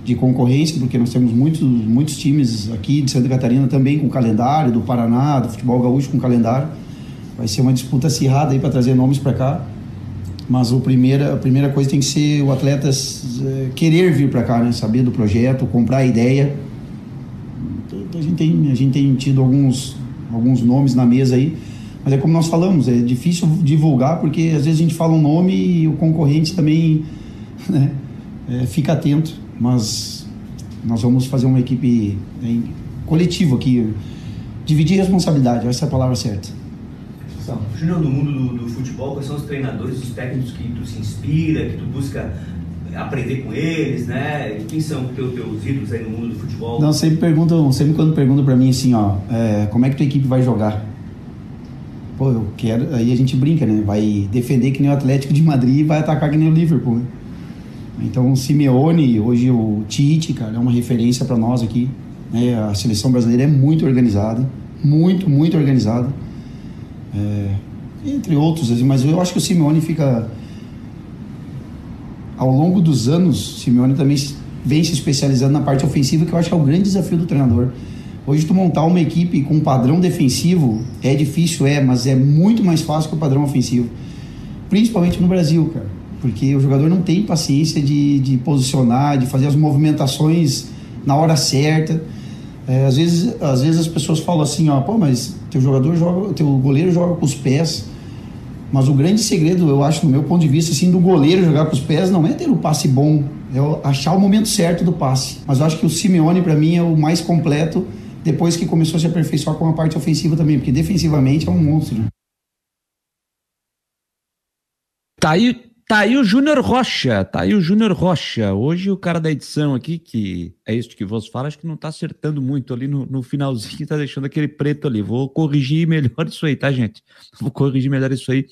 de concorrência, porque nós temos muitos, muitos times aqui de Santa Catarina também com calendário, do Paraná, do futebol gaúcho com calendário. Vai ser uma disputa acirrada aí para trazer nomes para cá. Mas o primeira, a primeira coisa tem que ser o atleta é, querer vir para cá, né? Saber do projeto, comprar a ideia. Então, a gente tem, a gente tem tido alguns, alguns nomes na mesa aí. Mas é como nós falamos, é difícil divulgar porque às vezes a gente fala um nome e o concorrente também né, é, fica atento. Mas nós vamos fazer uma equipe é, coletiva aqui, dividir responsabilidade, essa é a palavra certa. Júnior, no mundo do, do, futebol, quais são os treinadores, os técnicos que tu se inspira, que tu busca aprender com eles, né? Quem são teus, teus ídolos aí no mundo do futebol? Não, sempre perguntam, sempre quando perguntam para mim assim, ó, é, como é que tua equipe vai jogar? Pô, eu quero, aí a gente brinca, né? Vai defender que nem o Atlético de Madrid e vai atacar que nem o Liverpool. Né? Então, o Simeone, hoje o Tite, cara, é uma referência para nós aqui. Né? A seleção brasileira é muito organizada, muito, muito organizada é, entre outros, assim, mas eu acho que o Simeone fica. Ao longo dos anos, Simeone também vem se especializando na parte ofensiva, que eu acho que é o grande desafio do treinador. Hoje, tu montar uma equipe com um padrão defensivo é difícil, é, mas é muito mais fácil que o padrão ofensivo. Principalmente no Brasil, cara. Porque o jogador não tem paciência de, de posicionar, de fazer as movimentações na hora certa. É, às, vezes, às vezes as pessoas falam assim, ó, pô, mas teu jogador joga, teu goleiro joga com os pés. Mas o grande segredo, eu acho, no meu ponto de vista, assim, do goleiro jogar com os pés não é ter o passe bom, é achar o momento certo do passe. Mas eu acho que o Simeone, para mim, é o mais completo depois que começou a se aperfeiçoar com a parte ofensiva também, porque defensivamente é um monstro. Né? Tá aí Tá aí o Júnior Rocha, tá aí o Júnior Rocha. Hoje o cara da edição aqui, que é isso que vos fala, acho que não tá acertando muito ali no, no finalzinho, tá deixando aquele preto ali. Vou corrigir melhor isso aí, tá, gente? Vou corrigir melhor isso aí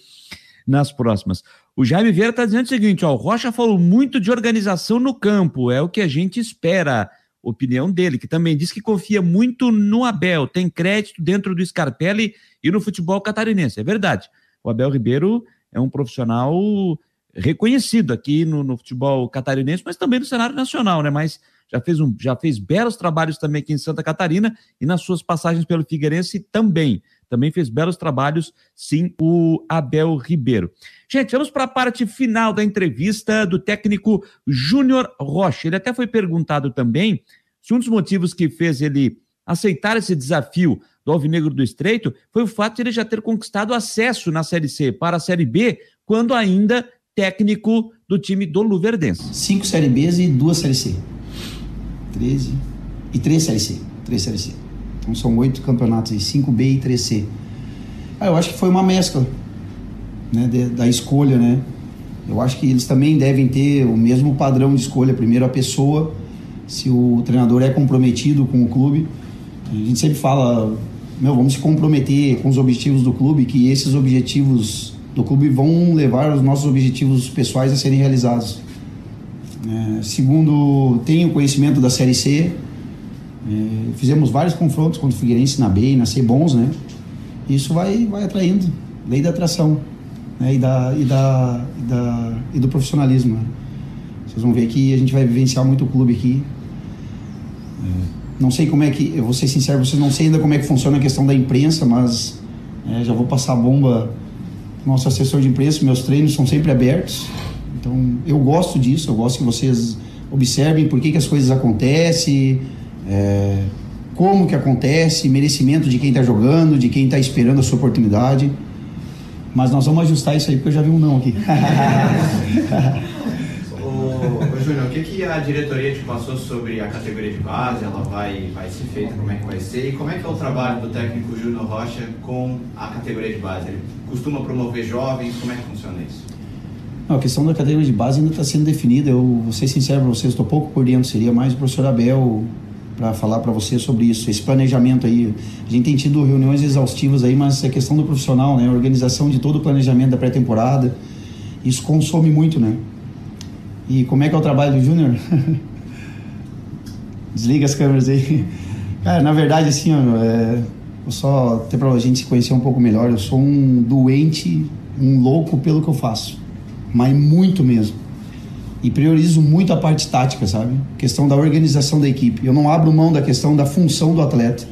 nas próximas. O Jaime Vieira tá dizendo o seguinte, ó, o Rocha falou muito de organização no campo, é o que a gente espera. Opinião dele, que também diz que confia muito no Abel, tem crédito dentro do Scarpelli e no futebol catarinense. É verdade. O Abel Ribeiro é um profissional reconhecido aqui no, no, futebol catarinense, mas também no cenário nacional, né? Mas já fez, um, já fez belos trabalhos também aqui em Santa Catarina e nas suas passagens pelo Figueirense também. Também fez belos trabalhos, sim, o Abel Ribeiro. Gente, vamos para a parte final da entrevista do técnico Júnior Rocha. Ele até foi perguntado também se um dos motivos que fez ele aceitar esse desafio do Alvinegro do Estreito foi o fato de ele já ter conquistado acesso na Série C para a Série B, quando ainda técnico do time do Luverdense. Cinco Série B e duas Série C. Treze. E três Série C. Três Série C. Então são oito campeonatos aí, cinco B e três C. Ah, eu acho que foi uma mescla né, de, da escolha, né? Eu acho que eles também devem ter o mesmo padrão de escolha. Primeiro a pessoa, se o treinador é comprometido com o clube. A gente sempre fala, meu, vamos se comprometer com os objetivos do clube, que esses objetivos do clube vão levar os nossos objetivos pessoais a serem realizados. É, segundo, tenho conhecimento da Série C. É, fizemos vários confrontos contra o Figueirense na B e na C bons, né? Isso vai, vai atraindo, lei da atração né? e, da, e, da, e, da, e do profissionalismo. Né? Vocês vão ver que a gente vai vivenciar muito o clube aqui. É, não sei como é que, eu vou ser sincero, vocês não sei ainda como é que funciona a questão da imprensa, mas é, já vou passar a bomba nosso assessor de imprensa, meus treinos são sempre abertos. Então, eu gosto disso, eu gosto que vocês observem por que, que as coisas acontecem, é, como que acontece, merecimento de quem está jogando, de quem está esperando a sua oportunidade. Mas nós vamos ajustar isso aí porque eu já vi um não aqui. Júnior, o que, que a diretoria te passou sobre a categoria de base? Ela vai, vai ser feita, como é que vai ser? E como é que é o trabalho do técnico Júnior Rocha com a categoria de base? Ele costuma promover jovens? Como é que funciona isso? Não, a questão da categoria de base ainda está sendo definida. Eu vou ser sincero para vocês, estou pouco por dentro. Seria mais o professor Abel para falar para você sobre isso, esse planejamento aí. A gente tem tido reuniões exaustivas aí, mas é questão do profissional, né? A organização de todo o planejamento da pré-temporada. Isso consome muito, né? E como é que é o trabalho do Júnior? Desliga as câmeras aí. Cara, na verdade, assim, ó, é, só até para a gente se conhecer um pouco melhor, eu sou um doente, um louco pelo que eu faço, mas muito mesmo e priorizo muito a parte tática, sabe? questão da organização da equipe. Eu não abro mão da questão da função do atleta.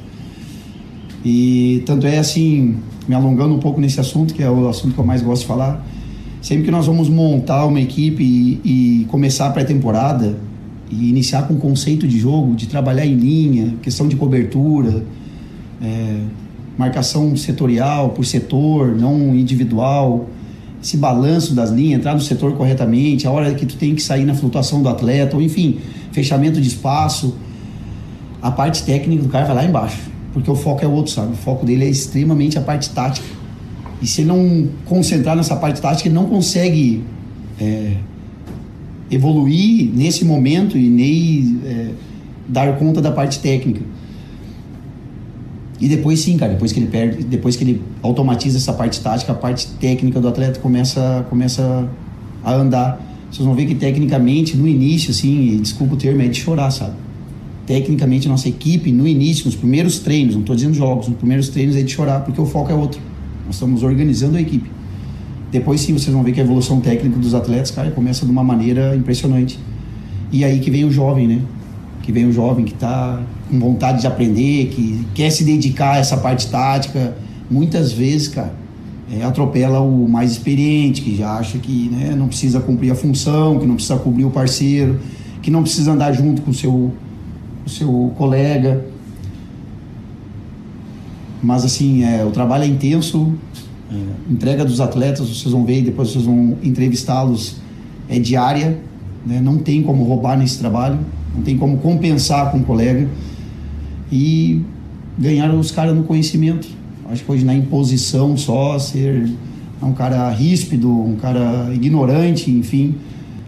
E tanto é assim, me alongando um pouco nesse assunto, que é o assunto que eu mais gosto de falar. Sempre que nós vamos montar uma equipe e, e começar a pré-temporada e iniciar com conceito de jogo, de trabalhar em linha, questão de cobertura, é, marcação setorial por setor, não individual esse balanço das linhas, entrar no setor corretamente, a hora que tu tem que sair na flutuação do atleta, ou enfim, fechamento de espaço. A parte técnica do cara vai lá embaixo, porque o foco é outro, sabe? O foco dele é extremamente a parte tática. E se ele não concentrar nessa parte tática, ele não consegue é, evoluir nesse momento e nem é, dar conta da parte técnica. E depois sim, cara, depois que ele perde, depois que ele automatiza essa parte tática, a parte técnica do atleta começa, começa a andar. Vocês vão ver que tecnicamente, no início, assim, desculpa o termo, é de chorar, sabe? Tecnicamente, nossa equipe, no início, nos primeiros treinos, não estou dizendo jogos, nos primeiros treinos é de chorar, porque o foco é outro. Nós estamos organizando a equipe. Depois sim, vocês vão ver que a evolução técnica dos atletas, cara, começa de uma maneira impressionante. E aí que vem o jovem, né? Que vem o jovem que está com vontade de aprender, que quer se dedicar a essa parte tática, muitas vezes, cara, é, atropela o mais experiente, que já acha que né, não precisa cumprir a função, que não precisa cobrir o parceiro, que não precisa andar junto com seu, o seu colega. Mas assim, é, o trabalho é intenso, é, entrega dos atletas, vocês vão ver e depois vocês vão entrevistá-los, é diária, né, não tem como roubar nesse trabalho, não tem como compensar com o colega e ganhar os caras no conhecimento. Acho que hoje na imposição só, ser um cara ríspido, um cara ignorante, enfim,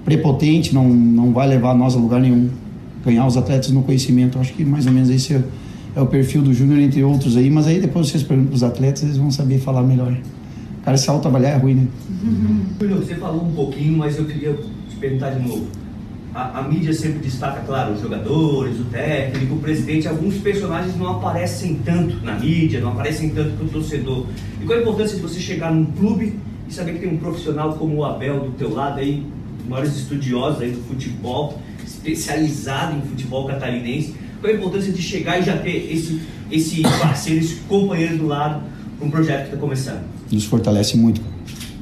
prepotente, não, não vai levar nós a lugar nenhum. Ganhar os atletas no conhecimento. Acho que mais ou menos esse é, é o perfil do Júnior, entre outros aí, mas aí depois vocês perguntam os atletas, eles vão saber falar melhor. O cara se auto-avaliar é ruim, né? Júnior, você falou um pouquinho, mas eu queria te perguntar de novo a, a, mídia sempre destaca, claro, os jogadores, o técnico, o presidente. Alguns personagens não aparecem tanto na mídia, não aparecem tanto para o torcedor. E qual a importância de você chegar num clube e saber que tem um profissional como o Abel do teu lado aí, maiores estudiosos aí do futebol, especializado em futebol catarinense. Qual a importância de chegar e já ter esse, esse parceiro, esse companheiro do lado para um projeto que está começando? Nos fortalece muito,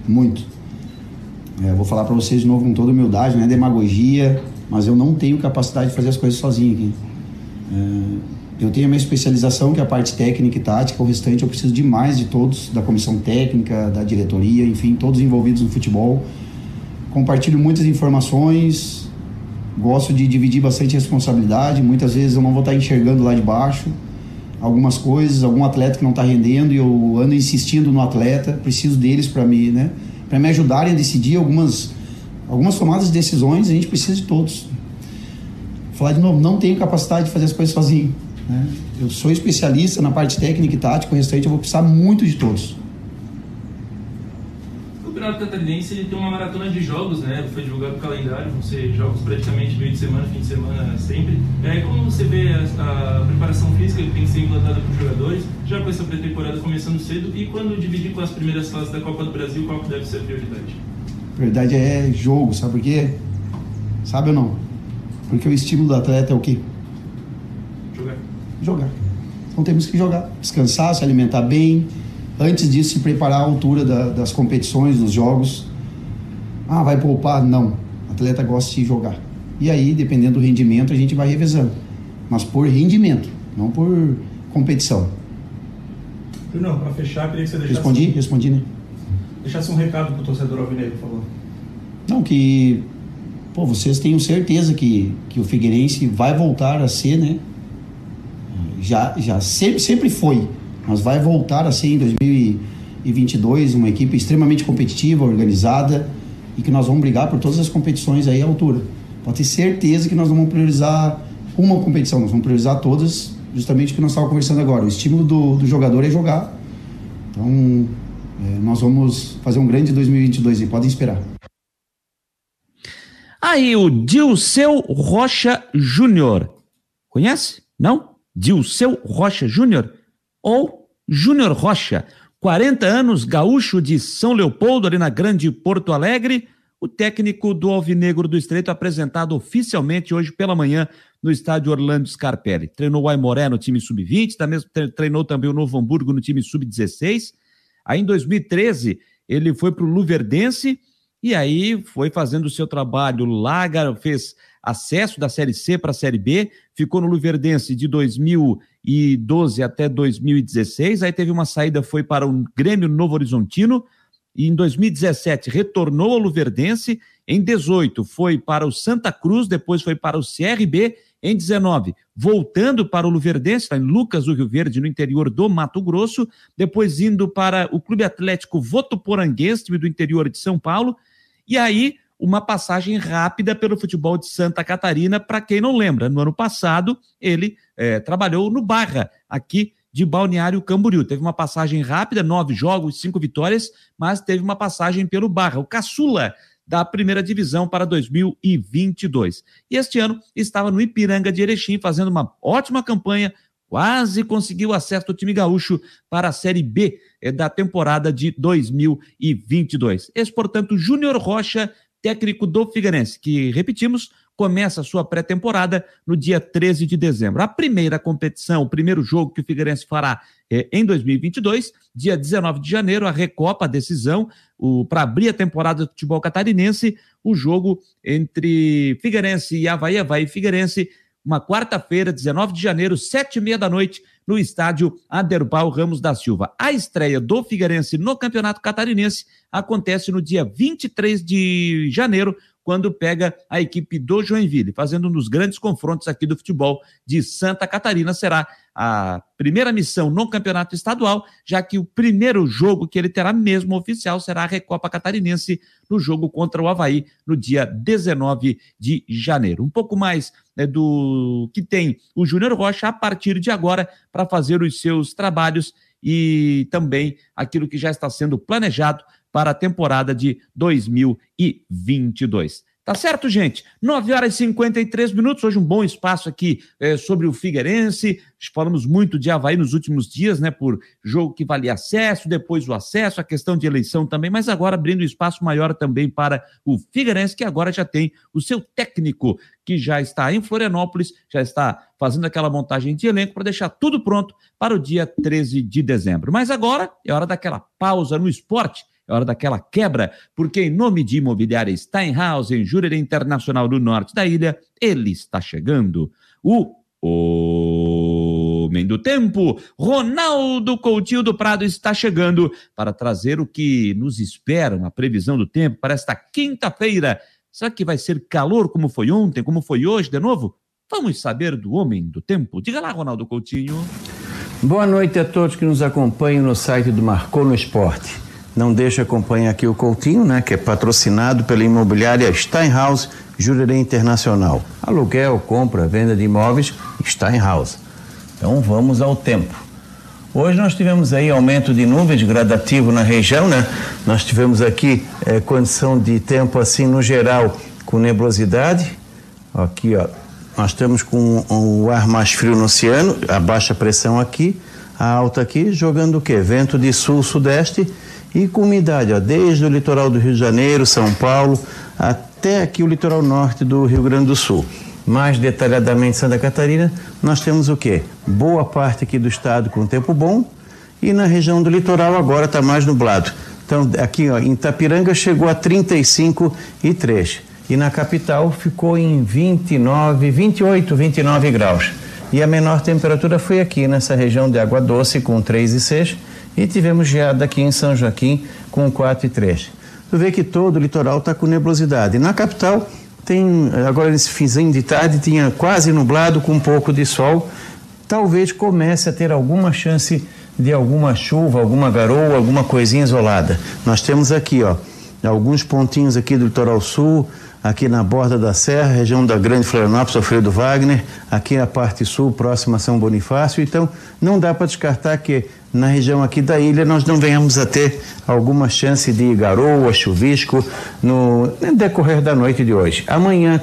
muito é, vou falar para vocês de novo com toda humildade, não é demagogia, mas eu não tenho capacidade de fazer as coisas sozinho aqui. É, eu tenho a minha especialização, que é a parte técnica e tática, o restante eu preciso demais de todos, da comissão técnica, da diretoria, enfim, todos envolvidos no futebol. Compartilho muitas informações, gosto de dividir bastante responsabilidade, muitas vezes eu não vou estar enxergando lá de baixo algumas coisas, algum atleta que não está rendendo e eu ando insistindo no atleta, preciso deles para me, né? para me ajudarem a decidir algumas, algumas tomadas de decisões, a gente precisa de todos. Falar de novo, não tenho capacidade de fazer as coisas sozinho. Né? Eu sou especialista na parte técnica e tática, o restante eu vou precisar muito de todos. Campeonato Catarinense ele tem uma maratona de jogos, né? Foi divulgado o calendário, vão ser jogos praticamente meio de semana, fim de semana sempre. É, como você vê a, a preparação física que tem que ser implantada para os jogadores? já com essa pré-temporada começando cedo e quando dividir com as primeiras fases da Copa do Brasil, qual que deve ser a prioridade? A prioridade é jogo, sabe por quê? Sabe ou não? Porque o estímulo do atleta é o quê? Jogar. Jogar. Então temos que jogar, descansar, se alimentar bem. Antes disso, se preparar à altura da, das competições, dos jogos. Ah, vai poupar? Não. O atleta gosta de jogar. E aí, dependendo do rendimento, a gente vai revezando. Mas por rendimento, não por competição. Não, para fechar, queria que você deixasse... Respondi? Respondi, né? deixasse um recado para o torcedor alvinegro, por favor. Não, que pô, vocês tenham certeza que, que o Figueirense vai voltar a ser, né? Já, já sempre, sempre foi, mas vai voltar a ser em 2022 uma equipe extremamente competitiva, organizada e que nós vamos brigar por todas as competições aí à altura. Pode ter certeza que nós não vamos priorizar uma competição, nós vamos priorizar todas, justamente o que nós estávamos conversando agora. O estímulo do, do jogador é jogar. Então, é, nós vamos fazer um grande 2022 e podem esperar. Aí o Dilceu Rocha Júnior. Conhece? Não? Dilceu Rocha Júnior? Ou Júnior Rocha, 40 anos, gaúcho de São Leopoldo, ali na Grande Porto Alegre. O técnico do Alvinegro do Estreito apresentado oficialmente hoje pela manhã no estádio Orlando Scarpelli. Treinou o Aimoré no time sub-20, treinou também o Novo Hamburgo no time sub-16. Aí em 2013 ele foi para o Luverdense e aí foi fazendo o seu trabalho lá, fez acesso da Série C para a Série B, ficou no Luverdense de 2012 até 2016, aí teve uma saída, foi para o Grêmio Novo Horizontino, e em 2017 retornou ao Luverdense, em 18 foi para o Santa Cruz, depois foi para o CRB, em 19 voltando para o Luverdense, em Lucas do Rio Verde, no interior do Mato Grosso, depois indo para o Clube Atlético Votuporanguense, time do interior de São Paulo, e aí, uma passagem rápida pelo futebol de Santa Catarina, para quem não lembra. No ano passado, ele é, trabalhou no Barra, aqui de Balneário Camboriú. Teve uma passagem rápida, nove jogos, cinco vitórias, mas teve uma passagem pelo Barra, o caçula da primeira divisão para 2022. E este ano estava no Ipiranga de Erechim, fazendo uma ótima campanha, quase conseguiu acesso do time gaúcho para a Série B eh, da temporada de 2022. Esse, portanto, Júnior Rocha, técnico do Figueirense, que, repetimos, começa a sua pré-temporada no dia 13 de dezembro. A primeira competição, o primeiro jogo que o Figueirense fará é em 2022, dia 19 de janeiro, a Recopa, a decisão, para abrir a temporada do futebol catarinense, o jogo entre Figueirense e Havaí, Havaí e Figueirense, uma quarta-feira, 19 de janeiro, sete e meia da noite, no estádio Aderbal Ramos da Silva. A estreia do Figueirense no Campeonato Catarinense acontece no dia 23 de janeiro, quando pega a equipe do Joinville, fazendo um dos grandes confrontos aqui do futebol de Santa Catarina. Será a primeira missão no campeonato estadual, já que o primeiro jogo que ele terá mesmo oficial será a Recopa Catarinense no jogo contra o Havaí no dia 19 de janeiro. Um pouco mais né, do que tem o Júnior Rocha a partir de agora para fazer os seus trabalhos e também aquilo que já está sendo planejado para a temporada de 2022. Tá certo, gente? 9 horas e 53 minutos. Hoje um bom espaço aqui é, sobre o Figueirense. Falamos muito de Havaí nos últimos dias, né? Por jogo que valia acesso, depois o acesso, a questão de eleição também, mas agora abrindo espaço maior também para o Figueirense, que agora já tem o seu técnico, que já está em Florianópolis, já está fazendo aquela montagem de elenco para deixar tudo pronto para o dia 13 de dezembro. Mas agora é hora daquela pausa no esporte é hora daquela quebra, porque em nome de Imobiliária Steinhaus, em Jurerê Internacional do Norte da ilha, ele está chegando. O Homem do Tempo, Ronaldo Coutinho do Prado está chegando para trazer o que nos espera, uma previsão do tempo para esta quinta-feira. Será que vai ser calor como foi ontem, como foi hoje de novo? Vamos saber do Homem do Tempo. Diga lá, Ronaldo Coutinho. Boa noite a todos que nos acompanham no site do Marcou no Esporte. Não deixe acompanhar aqui o Coutinho, né, que é patrocinado pela imobiliária Steinhaus Jurerê Internacional. Aluguel, compra, venda de imóveis Steinhaus. Então vamos ao tempo. Hoje nós tivemos aí aumento de nuvens gradativo na região, né? Nós tivemos aqui é, condição de tempo assim no geral com nebulosidade. Aqui, ó, nós estamos com o ar mais frio no oceano, a baixa pressão aqui, a alta aqui, jogando o quê? Vento de sul-sudeste e com umidade, ó, desde o litoral do Rio de Janeiro, São Paulo, até aqui o litoral norte do Rio Grande do Sul. Mais detalhadamente Santa Catarina, nós temos o quê? Boa parte aqui do estado com tempo bom e na região do litoral agora está mais nublado. Então aqui ó, em Itapiranga chegou a 35 e 3 e na capital ficou em 29, 28, 29 graus. E a menor temperatura foi aqui nessa região de Água Doce com 3 e 6 e tivemos geada aqui em São Joaquim com 4 e 3. Tu vê que todo o litoral está com nebulosidade. Na capital, tem, agora nesse finzinho de tarde, tinha quase nublado com um pouco de sol. Talvez comece a ter alguma chance de alguma chuva, alguma garoa, alguma coisinha isolada. Nós temos aqui, ó, alguns pontinhos aqui do litoral sul, aqui na borda da serra, região da Grande Florianópolis, Alfredo Wagner, aqui na parte sul, próxima a São Bonifácio. Então, não dá para descartar que na região aqui da ilha nós não venhamos a ter alguma chance de garoa, chuvisco no decorrer da noite de hoje. Amanhã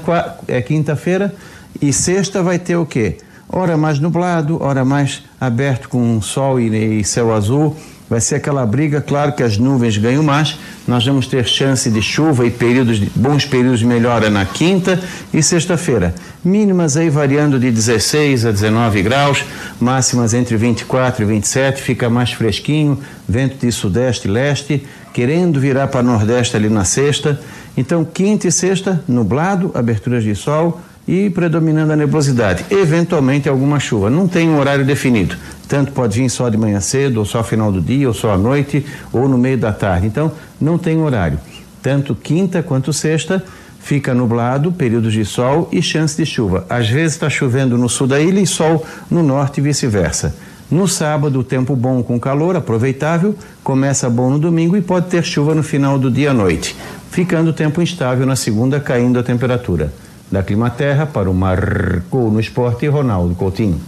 é quinta-feira e sexta vai ter o quê? Hora mais nublado, hora mais aberto com sol e, e céu azul Vai ser aquela briga, claro que as nuvens ganham mais. Nós vamos ter chance de chuva e períodos de, bons períodos de melhora na quinta e sexta-feira. Mínimas aí variando de 16 a 19 graus, máximas entre 24 e 27, fica mais fresquinho, vento de sudeste e leste, querendo virar para nordeste ali na sexta. Então, quinta e sexta, nublado, aberturas de sol e predominando a nebulosidade. Eventualmente alguma chuva. Não tem um horário definido. Tanto pode vir só de manhã cedo, ou só final do dia, ou só à noite, ou no meio da tarde. Então, não tem horário. Tanto quinta quanto sexta fica nublado, períodos de sol e chance de chuva. Às vezes está chovendo no sul da ilha e sol no norte e vice-versa. No sábado, tempo bom com calor, aproveitável, começa bom no domingo e pode ter chuva no final do dia à noite, ficando o tempo instável na segunda, caindo a temperatura da Climaterra para o Marco no Esporte, Ronaldo Coutinho.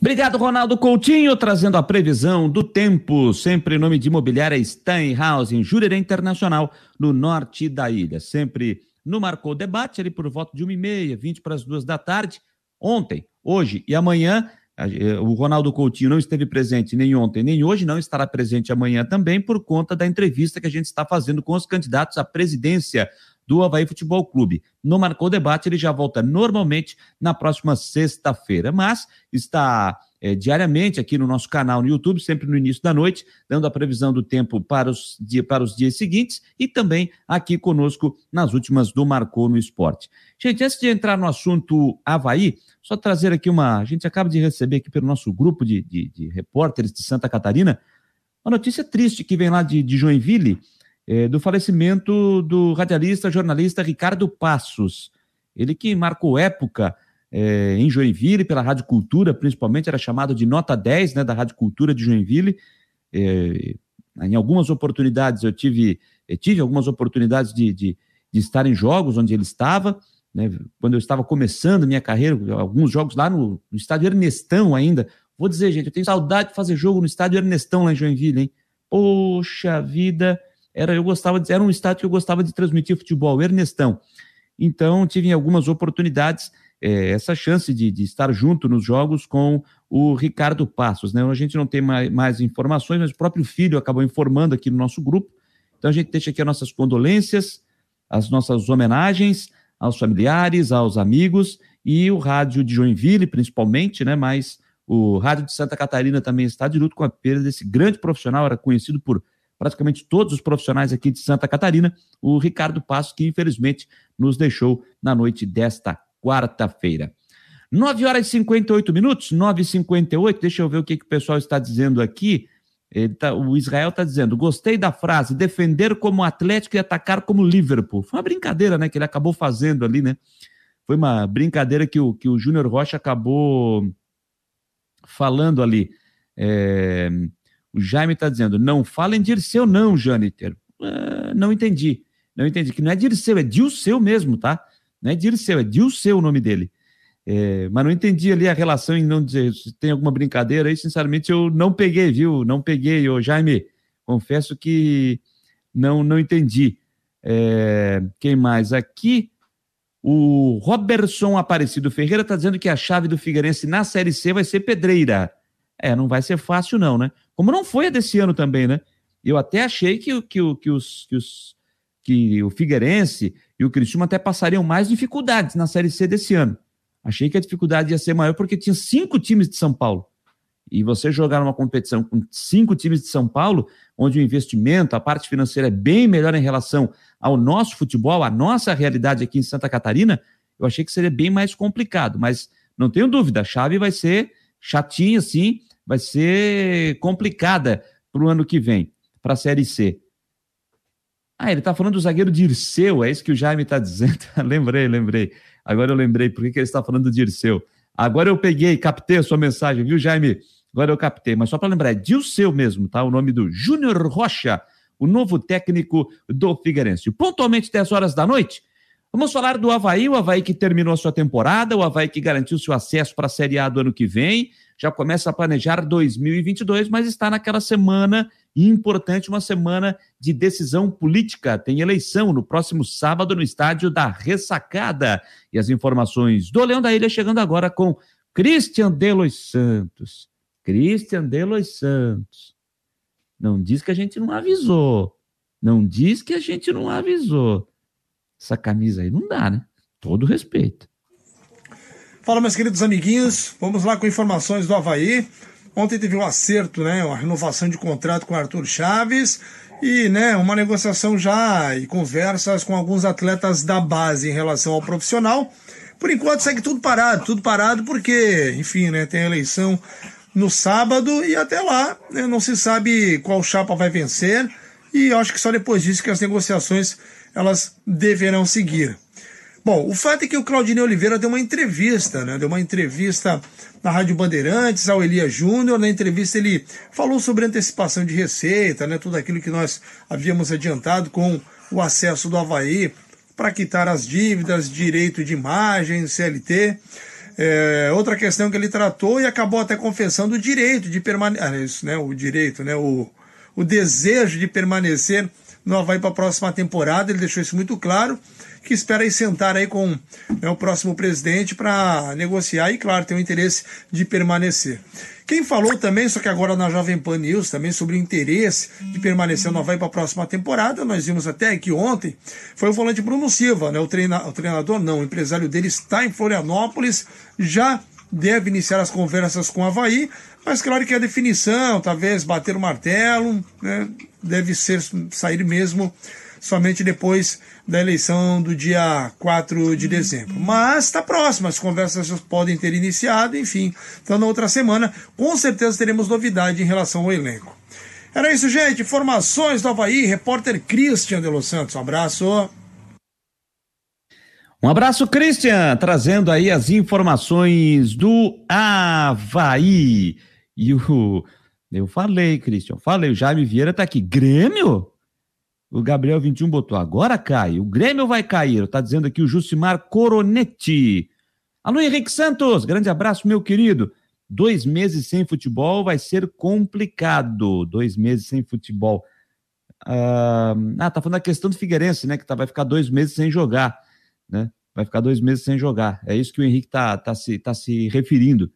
Obrigado, Ronaldo Coutinho, trazendo a previsão do tempo, sempre em nome de imobiliária Steinhaus, em Jurerê Internacional, no norte da ilha. Sempre no Marcou Debate, ali por volta de uma e meia, vinte para as duas da tarde. Ontem, hoje e amanhã, eh, o Ronaldo Coutinho não esteve presente nem ontem nem hoje, não estará presente amanhã também, por conta da entrevista que a gente está fazendo com os candidatos à presidência do Havaí Futebol Clube. No Marcou Debate, ele já volta normalmente na próxima sexta-feira, mas está é, diariamente aqui no nosso canal no YouTube, sempre no início da noite, dando a previsão do tempo para os, dia, para os dias seguintes e também aqui conosco nas últimas do Marcou no Esporte. Gente, antes de entrar no assunto Havaí, só trazer aqui uma. A gente acaba de receber aqui pelo nosso grupo de, de, de repórteres de Santa Catarina uma notícia triste que vem lá de, de Joinville é, do falecimento do radialista, jornalista Ricardo Passos. Ele que marcou época é, em Joinville, pela Rádio Cultura, principalmente, era chamado de Nota 10, né, da Rádio Cultura de Joinville. É, em algumas oportunidades eu tive, eu tive algumas oportunidades de, de, de, estar em jogos onde ele estava, né, quando eu estava começando minha carreira, alguns jogos lá no, no estádio Ernestão ainda. Vou dizer, gente, eu tenho saudade de fazer jogo no estádio Ernestão lá em Joinville, hein? Poxa vida, era eu gostava de, era um estádio que eu gostava de transmitir futebol, Ernestão. Então tive algumas oportunidades é, essa chance de, de, estar junto nos jogos com o Ricardo Passos. Né? A gente não tem mais, mais, informações, mas o próprio filho acabou informando aqui no nosso grupo. Então a gente deixa aqui as nossas condolências, as nossas homenagens aos familiares, aos amigos e o rádio de Joinville, principalmente, né? Mas o rádio de Santa Catarina também está de luto com a perda desse grande profissional, era conhecido por praticamente todos os profissionais aqui de Santa Catarina, o Ricardo Passos, que infelizmente nos deixou na noite desta quarta-feira. 9 horas e 58 minutos, 9 e 58 deixa eu ver o que, que o pessoal está dizendo aqui. Tá, o Israel está dizendo: gostei da frase, defender como Atlético e atacar como Liverpool. Foi uma brincadeira, né? Que ele acabou fazendo ali, né? Foi uma brincadeira que o, que o Júnior Rocha acabou falando ali. É, o Jaime está dizendo: não falem Dirceu, não, Jâniter. Uh, não entendi. Não entendi. Que não é Dirceu, é Dilceu mesmo, tá? Não é Dirceu, é Dilceu o nome dele. É, mas não entendi ali a relação em não dizer se tem alguma brincadeira aí, sinceramente, eu não peguei, viu? Não peguei, ô Jaime. Confesso que não, não entendi. É, quem mais aqui? O Robertson Aparecido Ferreira está dizendo que a chave do Figueirense na Série C vai ser pedreira. É, não vai ser fácil, não, né? Como não foi a desse ano também, né? Eu até achei que, que, que, os, que, os, que o Figueirense e o Cristiano até passariam mais dificuldades na Série C desse ano. Achei que a dificuldade ia ser maior porque tinha cinco times de São Paulo. E você jogar numa competição com cinco times de São Paulo, onde o investimento, a parte financeira é bem melhor em relação ao nosso futebol, à nossa realidade aqui em Santa Catarina, eu achei que seria bem mais complicado. Mas não tenho dúvida, a chave vai ser chatinha, sim, vai ser complicada para o ano que vem, para a Série C. Ah, ele está falando do zagueiro Dirceu, é isso que o Jaime está dizendo. lembrei, lembrei. Agora eu lembrei por que, que ele está falando do Dirceu. Agora eu peguei, captei a sua mensagem, viu, Jaime? Agora eu captei, mas só para lembrar, é Dirceu mesmo, tá? O nome do Júnior Rocha, o novo técnico do Figueirense. Pontualmente 10 horas da noite, vamos falar do Havaí, o Havaí que terminou a sua temporada, o Havaí que garantiu seu acesso para a Série A do ano que vem, já começa a planejar 2022, mas está naquela semana importante, uma semana de decisão política. Tem eleição no próximo sábado no estádio da Ressacada. E as informações do Leão da Ilha chegando agora com Christian Delos Santos. Christian Delos Santos. Não diz que a gente não avisou. Não diz que a gente não avisou. Essa camisa aí não dá, né? Todo respeito. Fala, meus queridos amiguinhos. Vamos lá com informações do Havaí. Ontem teve um acerto, né? Uma renovação de contrato com Arthur Chaves e, né, uma negociação já e conversas com alguns atletas da base em relação ao profissional. Por enquanto segue tudo parado, tudo parado porque, enfim, né, tem a eleição no sábado e até lá né, não se sabe qual chapa vai vencer e acho que só depois disso que as negociações elas deverão seguir. Bom, o fato é que o Claudinei Oliveira deu uma entrevista, né? Deu uma entrevista na Rádio Bandeirantes ao Elias Júnior. Na entrevista ele falou sobre antecipação de receita, né? Tudo aquilo que nós havíamos adiantado com o acesso do Havaí para quitar as dívidas, direito de imagem, CLT. É, outra questão que ele tratou e acabou até confessando o direito de permanecer, ah, isso, né, o direito, né, o, o desejo de permanecer no Havaí para a próxima temporada, ele deixou isso muito claro, que espera aí sentar aí com né, o próximo presidente para negociar e, claro, tem o interesse de permanecer. Quem falou também, só que agora na Jovem Pan News, também sobre o interesse de permanecer no Havaí para a próxima temporada, nós vimos até aqui ontem, foi o volante Bruno Silva, né? O, treina, o treinador não, o empresário dele está em Florianópolis, já deve iniciar as conversas com o Havaí, mas claro que a definição, talvez bater o martelo, né? Deve ser sair mesmo somente depois da eleição do dia 4 de dezembro. Mas está próximo, as conversas podem ter iniciado, enfim. Então, na outra semana, com certeza teremos novidade em relação ao elenco. Era isso, gente. Informações do Havaí, repórter Christian de Los Santos. Um abraço. Um abraço, Christian, trazendo aí as informações do Havaí. E o. Eu falei, Christian, falei, o Jaime Vieira tá aqui. Grêmio? O Gabriel 21 botou, agora cai. O Grêmio vai cair. Está dizendo aqui o Jucimar Coronetti. Alô, Henrique Santos, grande abraço, meu querido. Dois meses sem futebol vai ser complicado. Dois meses sem futebol. Ah, ah tá falando da questão do Figueirense, né? Que tá, vai ficar dois meses sem jogar, né? Vai ficar dois meses sem jogar. É isso que o Henrique tá, tá, se, tá se referindo.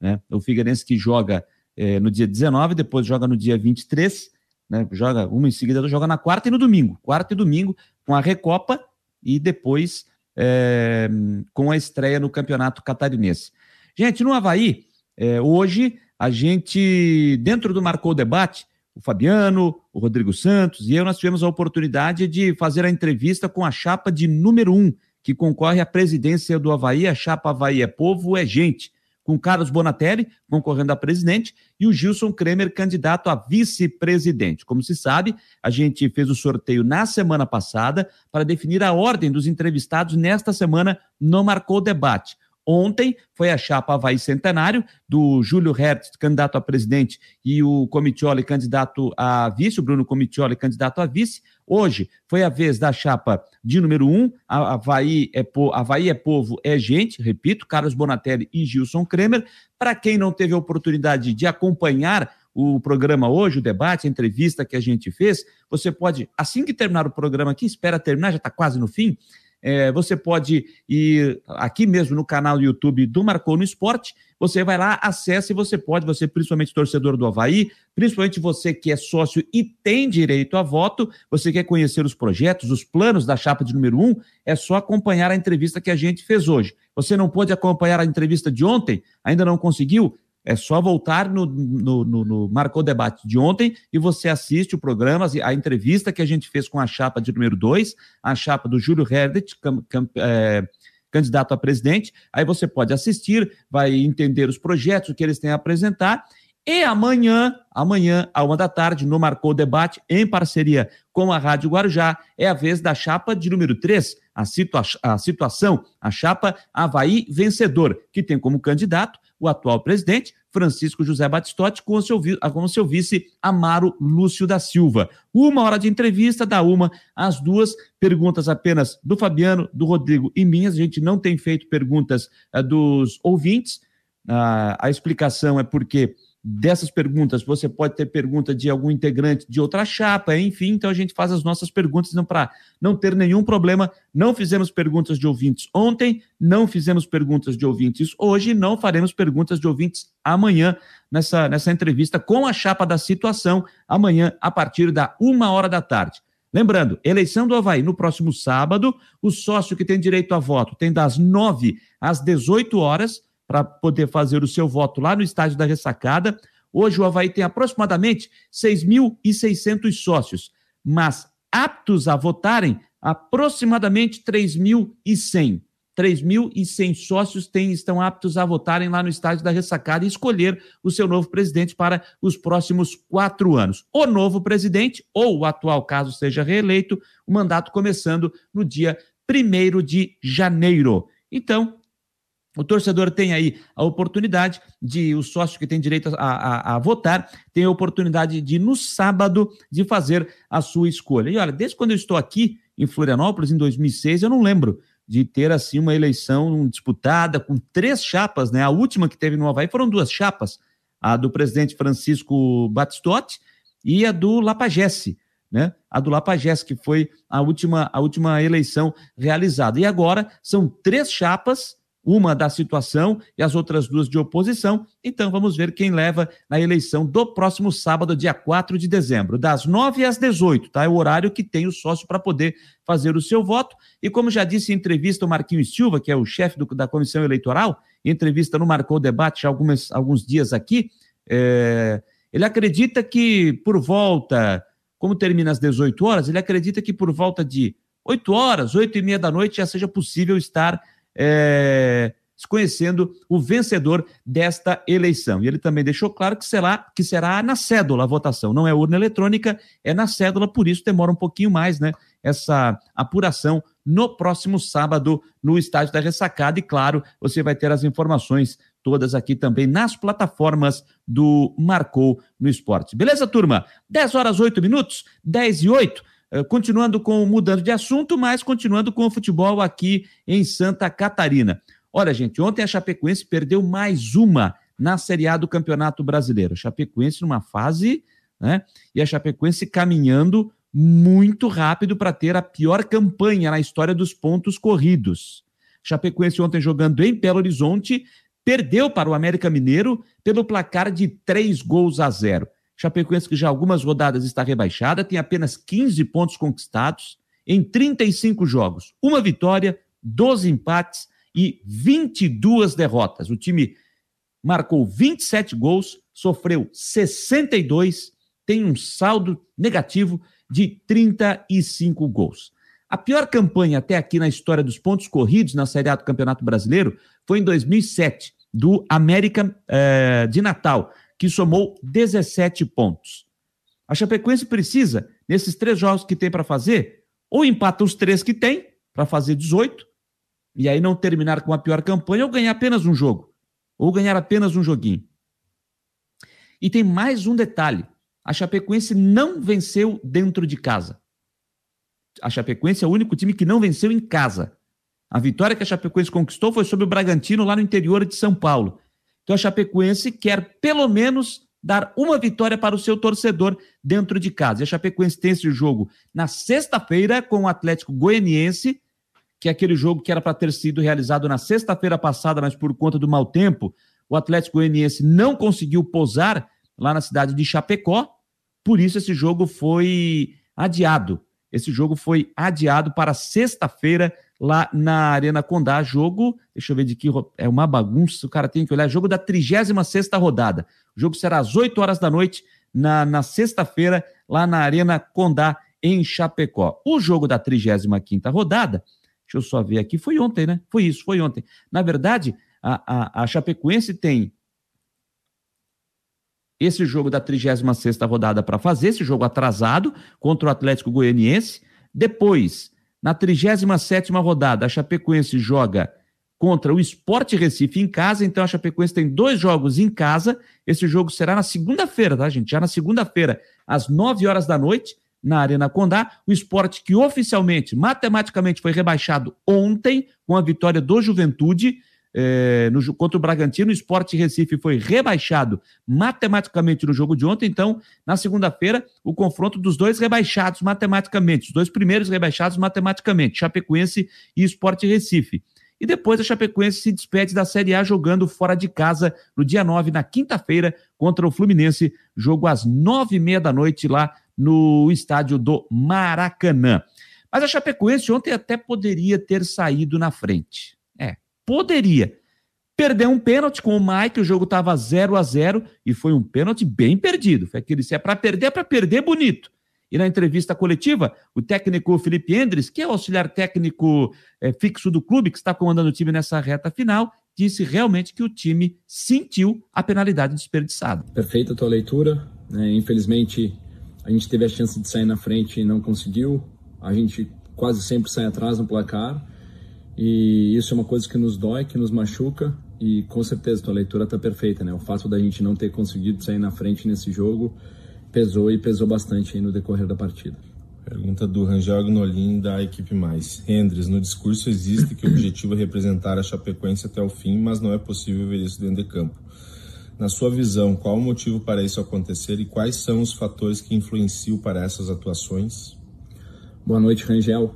Né? O Figueirense que joga é, no dia 19, depois joga no dia 23 né? Joga uma em seguida, joga na quarta e no domingo. Quarta e domingo com a Recopa e depois é, com a estreia no Campeonato Catarinense. Gente, no Havaí, é, hoje a gente, dentro do Marcou Debate, o Fabiano, o Rodrigo Santos e eu, nós tivemos a oportunidade de fazer a entrevista com a chapa de número um, que concorre à presidência do Havaí. A chapa Havaí é Povo, é Gente com Carlos Bonatelli concorrendo a presidente e o Gilson Kremer candidato a vice-presidente. Como se sabe, a gente fez o sorteio na semana passada para definir a ordem dos entrevistados nesta semana no Marcou Debate. Ontem foi a chapa Havaí Centenário, do Júlio Hertz, candidato a presidente, e o Comitioli, candidato a vice, o Bruno Comitioli, candidato a vice. Hoje foi a vez da chapa de número um, Havaí é, po, Havaí é povo, é gente, repito, Carlos Bonatelli e Gilson Kremer. Para quem não teve a oportunidade de acompanhar o programa hoje, o debate, a entrevista que a gente fez, você pode, assim que terminar o programa aqui, espera terminar, já está quase no fim, é, você pode ir aqui mesmo no canal do YouTube do Marcou no Esporte. Você vai lá, acessa e você pode, você principalmente torcedor do Havaí, principalmente você que é sócio e tem direito a voto, você quer conhecer os projetos, os planos da chapa de número um, é só acompanhar a entrevista que a gente fez hoje. Você não pôde acompanhar a entrevista de ontem? Ainda não conseguiu? É só voltar no, no, no, no Marcou Debate de ontem e você assiste o programa, a entrevista que a gente fez com a chapa de número 2, a chapa do Júlio Herdet, é, candidato a presidente. Aí você pode assistir, vai entender os projetos, que eles têm a apresentar E amanhã, amanhã, à uma da tarde, no Marcou Debate, em parceria com a Rádio Guarujá, é a vez da chapa de número 3, a, situa a situação, a chapa Havaí Vencedor, que tem como candidato o atual presidente, Francisco José Batistotti, com seu, com seu vice, Amaro Lúcio da Silva. Uma hora de entrevista, da uma às duas, perguntas apenas do Fabiano, do Rodrigo e minhas. A gente não tem feito perguntas uh, dos ouvintes. Uh, a explicação é porque dessas perguntas, você pode ter pergunta de algum integrante de outra chapa, enfim, então a gente faz as nossas perguntas não para não ter nenhum problema. Não fizemos perguntas de ouvintes ontem, não fizemos perguntas de ouvintes hoje, não faremos perguntas de ouvintes amanhã nessa, nessa entrevista com a chapa da situação, amanhã a partir da uma hora da tarde. Lembrando, eleição do Havaí no próximo sábado, o sócio que tem direito a voto tem das nove às dezoito horas para poder fazer o seu voto lá no estádio da Ressacada. Hoje o Havaí tem aproximadamente 6.600 sócios, mas aptos a votarem, aproximadamente 3.100. 3.100 sócios têm, estão aptos a votarem lá no estádio da Ressacada e escolher o seu novo presidente para os próximos quatro anos. O novo presidente, ou o atual, caso seja reeleito, o mandato começando no dia 1 de janeiro. Então, o torcedor tem aí a oportunidade de, o sócio que tem direito a, a, a, votar, tem a oportunidade de, no sábado, de fazer a sua escolha. E olha, desde quando eu estou aqui em Florianópolis, em 2006, eu não lembro de ter, assim, uma eleição disputada com três chapas, né? A última que teve no Havaí foram duas chapas, a do presidente Francisco Batistotti e a do Lapagesse, né? A do Lapagesse, que foi a última, a última eleição realizada. E agora são três chapas uma da situação e as outras duas de oposição. Então vamos ver quem leva na eleição do próximo sábado, dia 4 de dezembro, das 9 às 18, tá? É o horário que tem o sócio para poder fazer o seu voto. E como já disse em entrevista o Marquinhos Silva, que é o chefe do, da comissão eleitoral, em entrevista no Marcou Debate há algumas, alguns dias aqui, é, ele acredita que por volta, como termina às 18 horas, ele acredita que por volta de 8 horas, 8 e meia da noite já seja possível estar é, conhecendo o vencedor desta eleição. E ele também deixou claro que será, que será na cédula a votação, não é urna eletrônica, é na cédula, por isso demora um pouquinho mais, né? Essa apuração no próximo sábado no Estádio da Ressacada. E claro, você vai ter as informações todas aqui também nas plataformas do Marcou no Esporte. Beleza, turma? 10 horas 8 minutos, 10 e 8. Eh, continuando com, mudando de assunto, mas continuando com o futebol aqui em Santa Catarina. Olha, gente, ontem a Chapecoense perdeu mais uma na Série A do Campeonato Brasileiro. A Chapecoense numa fase, né? E a Chapecoense caminhando muito rápido para ter a pior campanha na história dos pontos corridos. Chapecoense ontem jogando em Belo Horizonte, perdeu para o América Mineiro pelo placar de três gols a zero. Chapecoense, que já algumas rodadas está rebaixada, tem apenas 15 pontos conquistados em 35 jogos. Uma vitória, 12 empates e 22 derrotas. O time marcou 27 gols, sofreu 62, tem um saldo negativo de 35 gols. A pior campanha até aqui na história dos pontos corridos na Série A do Campeonato Brasileiro foi em 2007, do América eh, de Natal, que somou 17 pontos. A Chapecoense precisa, nesses três jogos que tem para fazer, ou empata os três que tem, para fazer 18, e aí não terminar com a pior campanha, ou ganhar apenas um jogo, ou ganhar apenas um joguinho. E tem mais um detalhe: a Chapecoense não venceu dentro de casa. A Chapecoense é o único time que não venceu em casa. A vitória que a Chapecoense conquistou foi sobre o Bragantino lá no interior de São Paulo. Então a Chapecoense quer pelo menos dar uma vitória para o seu torcedor dentro de casa. E a Chapecoense tem esse jogo na sexta-feira com o Atlético Goianiense, que é aquele jogo que era para ter sido realizado na sexta-feira passada, mas por conta do mau tempo, o Atlético Goianiense não conseguiu pousar lá na cidade de Chapecó, por isso esse jogo foi adiado. Esse jogo foi adiado para sexta-feira lá na Arena Condá. Jogo, deixa eu ver de que é uma bagunça, o cara tem que olhar. Jogo da 36 rodada. O jogo será às 8 horas da noite na, na sexta-feira, lá na Arena Condá, em Chapecó. O jogo da 35 rodada, deixa eu só ver aqui, foi ontem, né? Foi isso, foi ontem. Na verdade, a, a, a Chapecoense tem esse jogo da 36 rodada para fazer, esse jogo atrasado contra o Atlético Goianiense. Depois, na 37 rodada, a Chapecoense joga contra o Sport Recife em casa, então a Chapecoense tem dois jogos em casa. Esse jogo será na segunda-feira, tá, gente? Já na segunda-feira, às 9 horas da noite, na Arena Condá. O esporte que oficialmente, matematicamente, foi rebaixado ontem com a vitória do Juventude é, no, contra o Bragantino. O Sport Recife foi rebaixado matematicamente no jogo de ontem. Então, na segunda-feira, o confronto dos dois rebaixados matematicamente, os dois primeiros rebaixados matematicamente, Chapecoense e Sport Recife. E depois a Chapecoense se despede da Série A jogando fora de casa no dia 9, na quinta-feira, contra o Fluminense. Jogo às nove e meia da noite lá no estádio do Maracanã. Mas a Chapecoense ontem até poderia ter saído na frente poderia. Perdeu um pênalti com o Mike, o jogo estava 0 a 0 e foi um pênalti bem perdido. Foi aquele se é para perder, é para perder bonito. E na entrevista coletiva, o técnico Felipe Endres, que é o auxiliar técnico é, fixo do clube, que está comandando o time nessa reta final, disse realmente que o time sentiu a penalidade desperdiçada. Perfeita a tua leitura. Né? Infelizmente, a gente teve a chance de sair na frente e não conseguiu. A gente quase sempre sai atrás no placar. E isso é uma coisa que nos dói, que nos machuca. E com certeza tua leitura está perfeita, né? O fato da gente não ter conseguido sair na frente nesse jogo pesou e pesou bastante aí no decorrer da partida. Pergunta do Rangel Agnolin da equipe mais. Hendres, no discurso existe que o objetivo é representar a Chapecoense até o fim, mas não é possível ver isso dentro de campo. Na sua visão, qual o motivo para isso acontecer e quais são os fatores que influenciam para essas atuações? Boa noite, Rangel.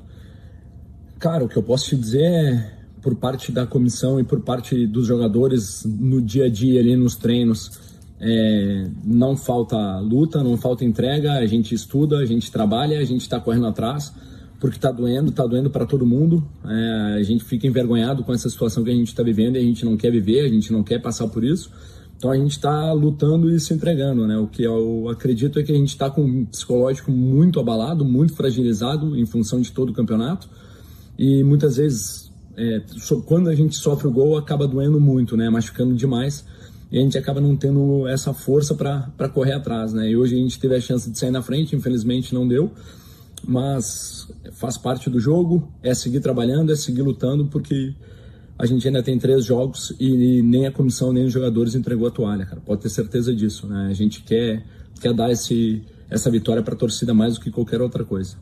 Cara, o que eu posso te dizer é, por parte da comissão e por parte dos jogadores no dia a dia ali nos treinos, é, não falta luta, não falta entrega, a gente estuda, a gente trabalha, a gente está correndo atrás, porque está doendo, está doendo para todo mundo. É, a gente fica envergonhado com essa situação que a gente está vivendo e a gente não quer viver, a gente não quer passar por isso. Então a gente está lutando e se entregando, né? O que eu acredito é que a gente está com um psicológico muito abalado, muito fragilizado em função de todo o campeonato e muitas vezes é, quando a gente sofre o gol acaba doendo muito, né, machucando demais e a gente acaba não tendo essa força para correr atrás, né? E hoje a gente teve a chance de sair na frente, infelizmente não deu, mas faz parte do jogo, é seguir trabalhando, é seguir lutando, porque a gente ainda tem três jogos e nem a comissão nem os jogadores entregou a toalha, cara. Pode ter certeza disso, né? A gente quer quer dar esse essa vitória para a torcida mais do que qualquer outra coisa.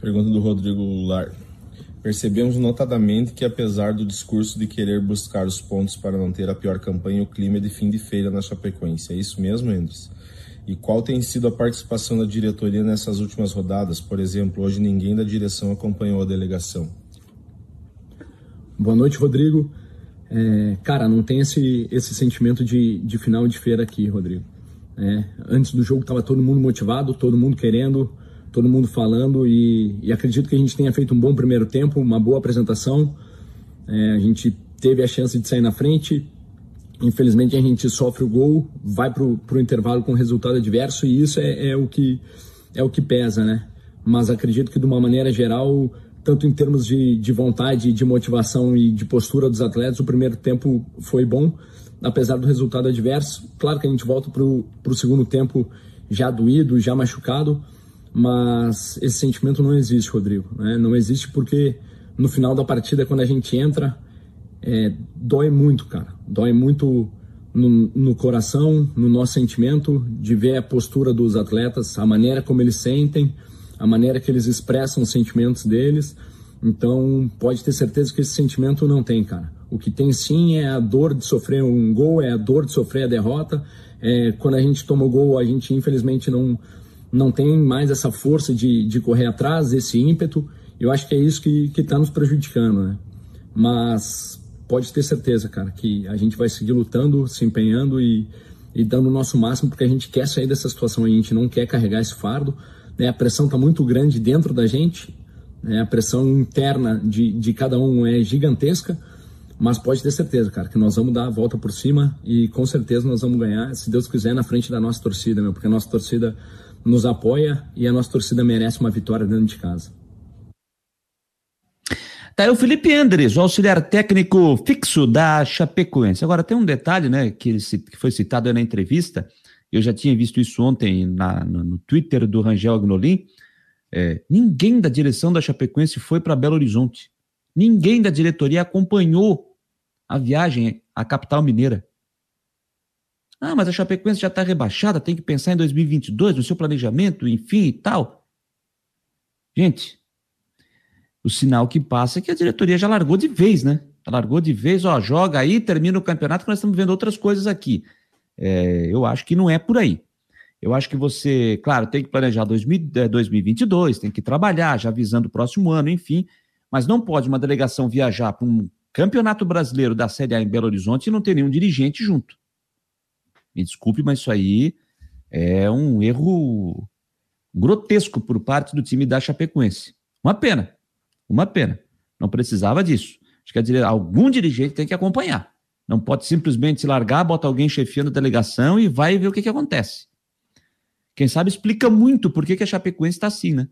Pergunta do Rodrigo Lar. Percebemos notadamente que, apesar do discurso de querer buscar os pontos para não ter a pior campanha, o clima é de fim de feira na Chapecoense. É isso mesmo, Endres? E qual tem sido a participação da diretoria nessas últimas rodadas? Por exemplo, hoje ninguém da direção acompanhou a delegação. Boa noite, Rodrigo. É, cara, não tem esse, esse sentimento de, de final de feira aqui, Rodrigo. É, antes do jogo estava todo mundo motivado, todo mundo querendo, todo mundo falando e, e, acredito que a gente tenha feito um bom primeiro tempo, uma boa apresentação. É, a gente teve a chance de sair na frente. Infelizmente a gente sofre o gol, vai para o intervalo com resultado adverso e isso é, é, o que é o que pesa, né? Mas acredito que de uma maneira geral, tanto em termos de, de vontade, de motivação e de postura dos atletas, o primeiro tempo foi bom, apesar do resultado adverso. Claro que a gente volta para o segundo tempo já doído, já machucado, mas esse sentimento não existe, Rodrigo. Né? Não existe porque no final da partida, quando a gente entra, é, dói muito, cara. Dói muito no, no, coração, no nosso sentimento, de ver a postura dos atletas, a maneira como eles sentem, a maneira que eles expressam os sentimentos deles. Então, pode ter certeza que esse sentimento não tem, cara. O que tem sim é a dor de sofrer um gol, é a dor de sofrer a derrota. É, quando a gente toma o gol, a gente infelizmente não, não tem mais essa força de, de correr atrás, esse ímpeto. Eu acho que é isso que está nos prejudicando, né? Mas pode ter certeza, cara, que a gente vai seguir lutando, se empenhando e, e dando o nosso máximo, porque a gente quer sair dessa situação, a gente não quer carregar esse fardo. Né? A pressão está muito grande dentro da gente, né? a pressão interna de, de cada um é gigantesca, mas pode ter certeza, cara, que nós vamos dar a volta por cima e com certeza nós vamos ganhar, se Deus quiser, na frente da nossa torcida, meu, porque a nossa torcida nos apoia e a nossa torcida merece uma vitória dentro de casa. Tá aí o Felipe Andres, o auxiliar técnico fixo da Chapecoense. Agora tem um detalhe, né, que, ele, que foi citado na entrevista, eu já tinha visto isso ontem na, no, Twitter do Rangel Agnolin, é, ninguém da direção da Chapecoense foi para Belo Horizonte. Ninguém da diretoria acompanhou a viagem à capital mineira. Ah, mas a Chapecoense já está rebaixada, tem que pensar em 2022, no seu planejamento, enfim e tal. Gente, o sinal que passa é que a diretoria já largou de vez, né? largou de vez, ó, joga aí, termina o campeonato, que nós estamos vendo outras coisas aqui. É, eu acho que não é por aí. Eu acho que você, claro, tem que planejar 2000, 2022, é, tem que trabalhar já visando o próximo ano, enfim, mas não pode uma delegação viajar para um campeonato brasileiro da Série A em Belo Horizonte e não ter nenhum dirigente junto. Me desculpe, mas isso aí é um erro grotesco por parte do time da Chapecoense. Uma pena, uma pena. Não precisava disso. Acho que a dire... algum dirigente tem que acompanhar. Não pode simplesmente se largar, bota alguém chefiando a delegação e vai ver o que, que acontece. Quem sabe explica muito por que, que a Chapecoense está assim, né?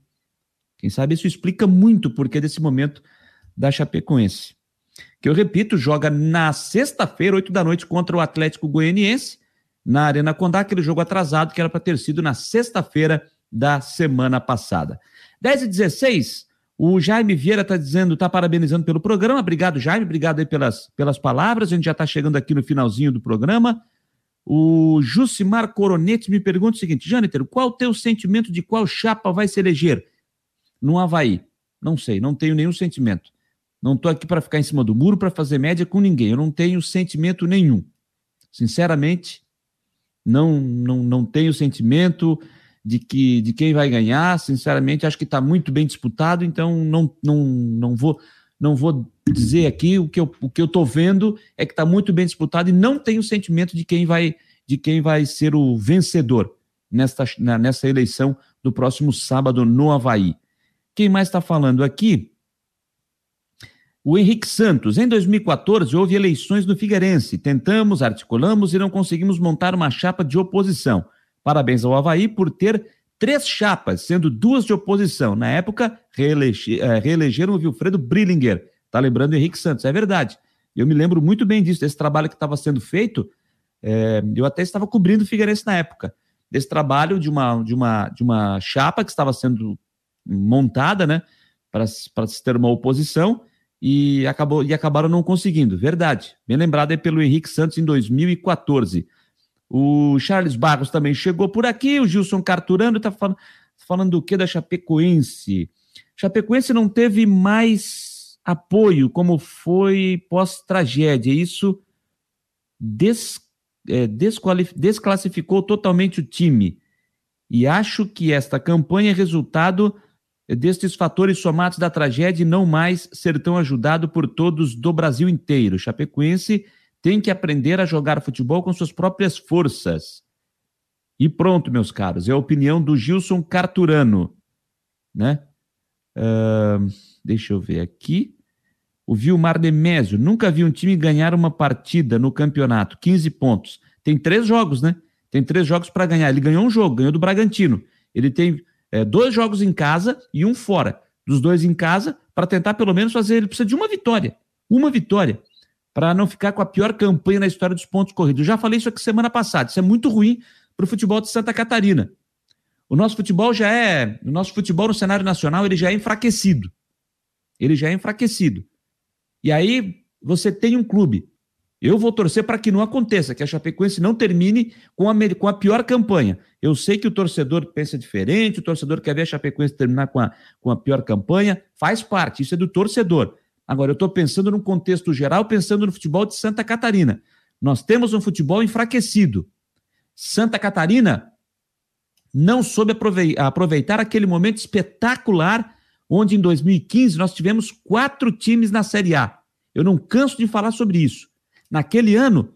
Quem sabe isso explica muito por que desse momento da Chapecoense. Que eu repito, joga na sexta-feira, 8 da noite, contra o Atlético Goianiense, na Arena Condá, aquele jogo atrasado que era para ter sido na sexta-feira da semana passada. 10 e 16, o Jaime Vieira está dizendo, está parabenizando pelo programa. Obrigado, Jaime. Obrigado aí pelas, pelas palavras. A gente já está chegando aqui no finalzinho do programa. O Jucimar Coronete me pergunta o seguinte: Jâniter, qual o teu sentimento de qual chapa vai se eleger no Havaí? Não sei, não tenho nenhum sentimento. Não estou aqui para ficar em cima do muro para fazer média com ninguém. Eu não tenho sentimento nenhum. Sinceramente, não, não, não tenho sentimento de que de quem vai ganhar. Sinceramente, acho que está muito bem disputado, então não, não, não vou não vou dizer aqui o que eu o que eu estou vendo é que está muito bem disputado e não tenho sentimento de quem vai de quem vai ser o vencedor nesta, nessa eleição do próximo sábado no Havaí. Quem mais está falando aqui? O Henrique Santos. Em 2014, houve eleições no Figueirense. Tentamos, articulamos e não conseguimos montar uma chapa de oposição. Parabéns ao Havaí por ter três chapas, sendo duas de oposição. Na época, reelege, é, reelegeram o Wilfredo Brillinger. Tá lembrando o Henrique Santos, é verdade. Eu me lembro muito bem disso, desse trabalho que estava sendo feito. É, eu até estava cobrindo o Figueirense na época. Desse trabalho de uma, de uma, de uma chapa que estava sendo montada, né, para se ter uma oposição e, acabou, e acabaram não conseguindo. Verdade. Bem lembrado aí pelo Henrique Santos em 2014. O Charles Barros também chegou por aqui. O Gilson Carturano está falando, falando do que da Chapecoense? Chapecoense não teve mais apoio como foi pós-tragédia. Isso des, é, desclassificou totalmente o time. E acho que esta campanha é resultado destes fatores somados da tragédia e não mais ser tão ajudado por todos do Brasil inteiro. Chapecoense tem que aprender a jogar futebol com suas próprias forças. E pronto, meus caros, é a opinião do Gilson Carturano, né? Uh, deixa eu ver aqui. O Vilmar Nemésio, nunca vi um time ganhar uma partida no campeonato, 15 pontos. Tem três jogos, né? Tem três jogos para ganhar. Ele ganhou um jogo, ganhou do Bragantino. Ele tem é, dois jogos em casa e um fora. Dos dois em casa, para tentar pelo menos fazer. Ele precisa de uma vitória. Uma vitória para não ficar com a pior campanha na história dos pontos corridos. Eu já falei isso aqui semana passada. Isso é muito ruim para o futebol de Santa Catarina. O nosso futebol já é, o nosso futebol no cenário nacional, ele já é enfraquecido. Ele já é enfraquecido. E aí você tem um clube. Eu vou torcer para que não aconteça, que a Chapecoense não termine com a, com a pior campanha. Eu sei que o torcedor pensa diferente, o torcedor quer ver a Chapecoense terminar com a, com a pior campanha, faz parte, isso é do torcedor. Agora, eu estou pensando num contexto geral, pensando no futebol de Santa Catarina. Nós temos um futebol enfraquecido. Santa Catarina não soube aproveitar aquele momento espetacular onde em 2015 nós tivemos quatro times na Série A. Eu não canso de falar sobre isso. Naquele ano,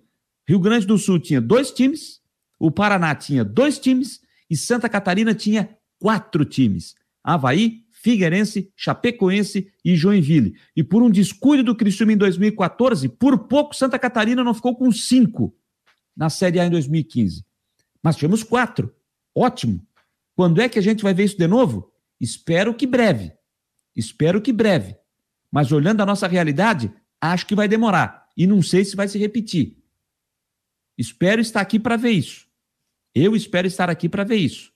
Rio Grande do Sul tinha dois times, o Paraná tinha dois times e Santa Catarina tinha quatro times. Havaí, Figueirense, Chapecoense e Joinville. E por um descuido do Criciúma em 2014, por pouco Santa Catarina não ficou com cinco na Série A em 2015. Mas tivemos quatro. Ótimo. Quando é que a gente vai ver isso de novo? Espero que breve. Espero que breve. Mas olhando a nossa realidade, acho que vai demorar. E não sei se vai se repetir. Espero estar aqui para ver isso. Eu espero estar aqui para ver isso.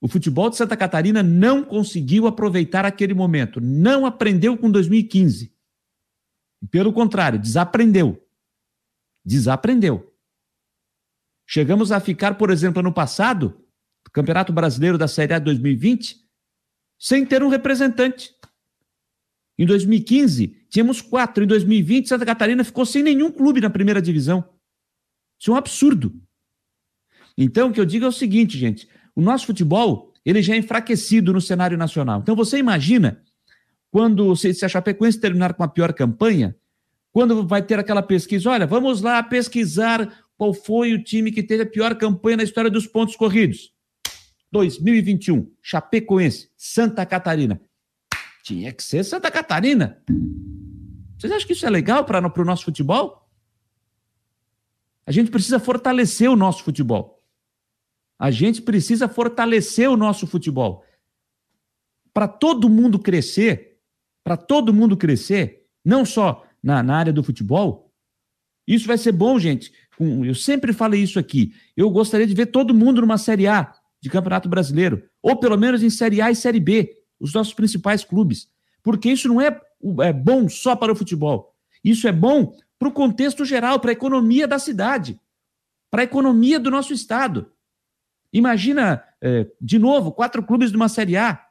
O futebol de Santa Catarina não conseguiu aproveitar aquele momento, não aprendeu com 2015. Pelo contrário, desaprendeu. Desaprendeu. Chegamos a ficar, por exemplo, ano passado, Campeonato Brasileiro da Série A 2020, sem ter um representante. Em 2015, tínhamos quatro. Em 2020, Santa Catarina ficou sem nenhum clube na primeira divisão. Isso é um absurdo. Então, o que eu digo é o seguinte, gente: o nosso futebol ele já é enfraquecido no cenário nacional. Então, você imagina quando se, a Chapecoense terminar com a pior campanha, quando vai ter aquela pesquisa, olha, vamos lá pesquisar qual foi o time que teve a pior campanha na história dos pontos corridos. 2021, Chapecoense, Santa Catarina. Tinha que ser Santa Catarina. Vocês acham que isso é legal para o nosso futebol? A gente precisa fortalecer o nosso futebol. A gente precisa fortalecer o nosso futebol. Para todo mundo crescer, para todo mundo crescer, não só na, na área do futebol, isso vai ser bom, gente. Eu sempre falei isso aqui. Eu gostaria de ver todo mundo numa Série A de Campeonato Brasileiro, ou pelo menos em Série A e Série B os nossos principais clubes. Porque isso não é, é bom só para o futebol. Isso é bom para o contexto geral, para a economia da cidade, para a economia do nosso estado. Imagina, é, de novo, quatro clubes de uma Série A.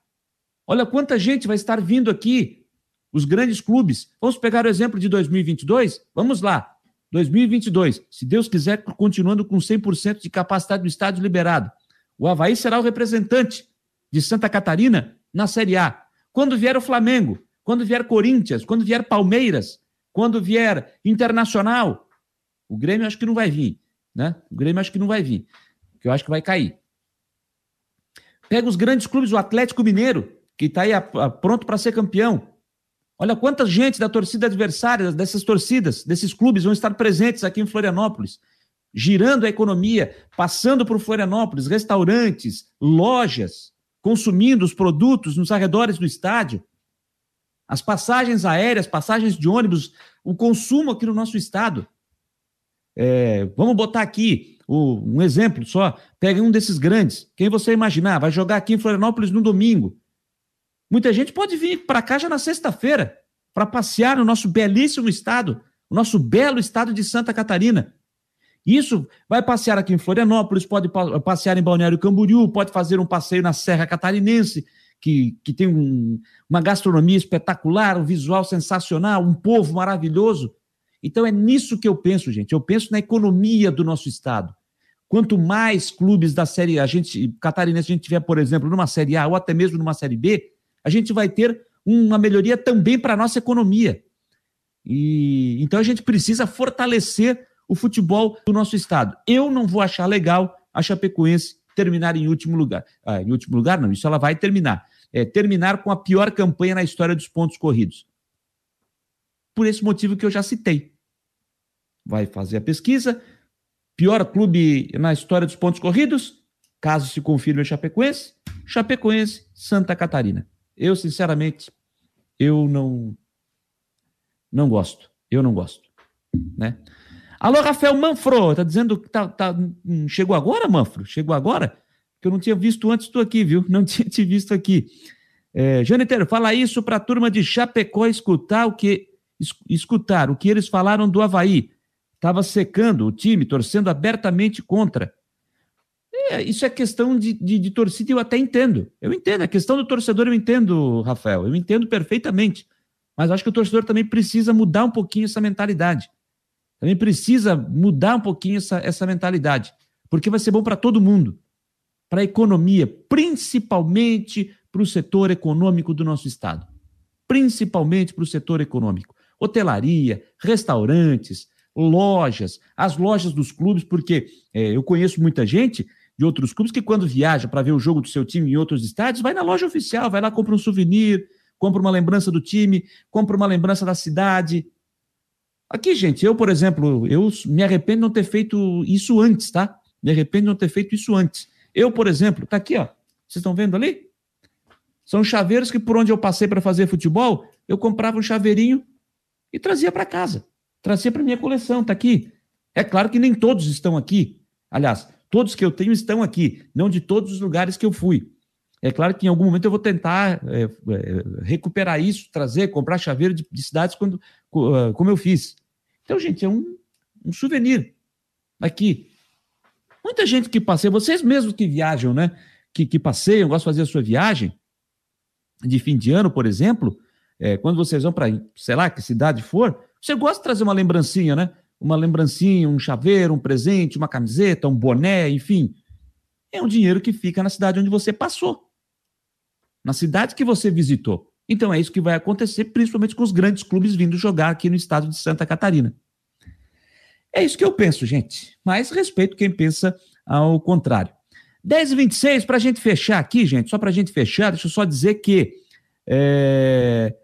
Olha quanta gente vai estar vindo aqui, os grandes clubes. Vamos pegar o exemplo de 2022? Vamos lá. 2022, se Deus quiser, continuando com 100% de capacidade do estádio liberado. O Havaí será o representante de Santa Catarina na Série A. Quando vier o Flamengo, quando vier Corinthians, quando vier Palmeiras, quando vier Internacional, o Grêmio acho que não vai vir, né? O Grêmio acho que não vai vir, que eu acho que vai cair. Pega os grandes clubes, o Atlético Mineiro, que está aí a, a, pronto para ser campeão. Olha quanta gente da torcida adversária, dessas torcidas, desses clubes vão estar presentes aqui em Florianópolis, girando a economia, passando por Florianópolis, restaurantes, lojas consumindo os produtos nos arredores do estádio, as passagens aéreas, passagens de ônibus, o consumo aqui no nosso estado. É, vamos botar aqui o, um exemplo só. Pegue um desses grandes. Quem você imaginar, vai jogar aqui em Florianópolis no domingo. Muita gente pode vir para cá já na sexta-feira para passear no nosso belíssimo estado, o nosso belo estado de Santa Catarina. Isso vai passear aqui em Florianópolis, pode passear em Balneário Camboriú, pode fazer um passeio na Serra Catarinense, que, que tem um, uma gastronomia espetacular, um visual sensacional, um povo maravilhoso. Então é nisso que eu penso, gente. Eu penso na economia do nosso estado. Quanto mais clubes da série a gente catarinense a gente tiver, por exemplo, numa série A ou até mesmo numa série B, a gente vai ter uma melhoria também para a nossa economia. E então a gente precisa fortalecer o futebol do nosso estado. Eu não vou achar legal a Chapecoense terminar em último lugar. Ah, em último lugar, não, isso ela vai terminar. É, terminar com a pior campanha na história dos pontos corridos. Por esse motivo que eu já citei. Vai fazer a pesquisa. Pior clube na história dos pontos corridos, caso se confirme a Chapecoense, Chapecoense, Santa Catarina. Eu, sinceramente, eu não não gosto. Eu não gosto, né? Alô, Rafael Manfro, tá dizendo que tá, tá, hum, chegou agora, Manfro? Chegou agora? Que eu não tinha visto antes, estou aqui, viu? Não tinha te visto aqui. É, Janeteiro, fala isso para a turma de Chapecó escutar o que escutar o que eles falaram do Havaí. Estava secando o time, torcendo abertamente contra. É, isso é questão de, de, de torcida, eu até entendo. Eu entendo. A questão do torcedor eu entendo, Rafael. Eu entendo perfeitamente. Mas acho que o torcedor também precisa mudar um pouquinho essa mentalidade. Também precisa mudar um pouquinho essa, essa mentalidade, porque vai ser bom para todo mundo, para a economia, principalmente para o setor econômico do nosso Estado. Principalmente para o setor econômico. Hotelaria, restaurantes, lojas, as lojas dos clubes, porque é, eu conheço muita gente de outros clubes que, quando viaja para ver o jogo do seu time em outros estádios, vai na loja oficial, vai lá, compra um souvenir, compra uma lembrança do time, compra uma lembrança da cidade, Aqui, gente, eu, por exemplo, eu me arrependo de não ter feito isso antes, tá? Me arrependo de não ter feito isso antes. Eu, por exemplo, tá aqui, ó. Vocês estão vendo ali? São chaveiros que por onde eu passei para fazer futebol, eu comprava um chaveirinho e trazia para casa. Trazia para minha coleção, tá aqui. É claro que nem todos estão aqui. Aliás, Todos que eu tenho estão aqui, não de todos os lugares que eu fui. É claro que em algum momento eu vou tentar é, é, recuperar isso, trazer, comprar chaveiro de, de cidades quando, ah, como eu fiz. Então, gente, é um, um souvenir aqui. Muita gente que passeia, vocês mesmos que viajam, né? Que, que passeiam, gostam de fazer a sua viagem de fim de ano, por exemplo, é, quando vocês vão para, sei lá, que cidade for, você gosta de trazer uma lembrancinha, né? Uma lembrancinha, um chaveiro, um presente, uma camiseta, um boné, enfim. É um dinheiro que fica na cidade onde você passou, na cidade que você visitou. Então é isso que vai acontecer, principalmente com os grandes clubes vindo jogar aqui no estado de Santa Catarina. É isso que eu penso, gente. Mas respeito quem pensa ao contrário. 10 e 26 para a gente fechar aqui, gente, só para a gente fechar, deixa eu só dizer que. É...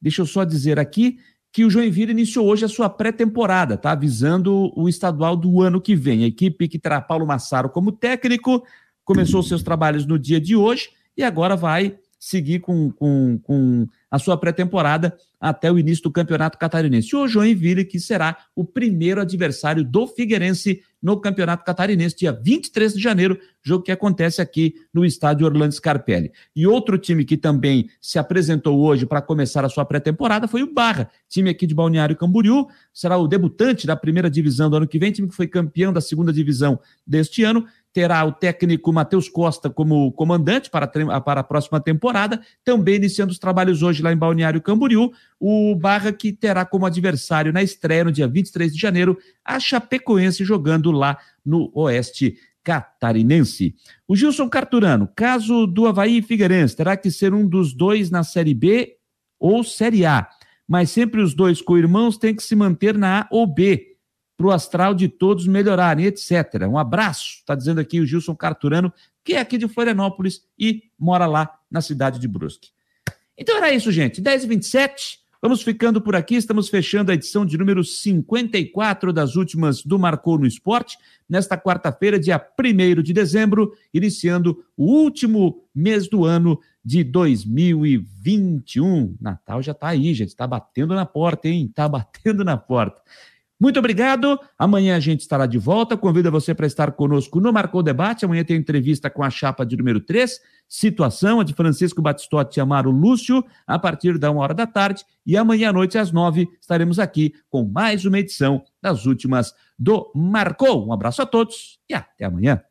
Deixa eu só dizer aqui que o Joinville iniciou hoje a sua pré-temporada, tá? Avisando o estadual do ano que vem. A equipe que terá Paulo Massaro como técnico começou seus trabalhos no dia de hoje e agora vai seguir com, com, com a sua pré-temporada até o início do Campeonato Catarinense. O Joinville, que será o primeiro adversário do Figueirense no Campeonato Catarinense, dia 23 de janeiro, jogo que acontece aqui no estádio Orlando Scarpelli. E outro time que também se apresentou hoje para começar a sua pré-temporada foi o Barra, time aqui de Balneário Camboriú, será o debutante da primeira divisão do ano que vem, time que foi campeão da segunda divisão deste ano terá o técnico Matheus Costa como comandante para, para a próxima temporada, também iniciando os trabalhos hoje lá em Balneário Camboriú, o Barra que terá como adversário na estreia no dia 23 de janeiro a Chapecoense jogando lá no Oeste Catarinense. O Gilson Carturano, caso do Havaí e Figueirense, terá que ser um dos dois na Série B ou Série A, mas sempre os dois co-irmãos têm que se manter na A ou B para o astral de todos melhorarem, etc. Um abraço, está dizendo aqui o Gilson Carturano, que é aqui de Florianópolis e mora lá na cidade de Brusque. Então era isso, gente. 10h27, vamos ficando por aqui. Estamos fechando a edição de número 54 das últimas do Marcou no Esporte, nesta quarta-feira, dia 1 de dezembro, iniciando o último mês do ano de 2021. Natal já está aí, gente. Está batendo na porta, hein? Está batendo na porta. Muito obrigado. Amanhã a gente estará de volta. Convido você para estar conosco no Marcou Debate. Amanhã tem entrevista com a chapa de número 3, situação, a de Francisco Batistotti e Amaro Lúcio, a partir da uma hora da tarde. E amanhã à noite, às nove, estaremos aqui com mais uma edição das últimas do Marcou. Um abraço a todos e até amanhã.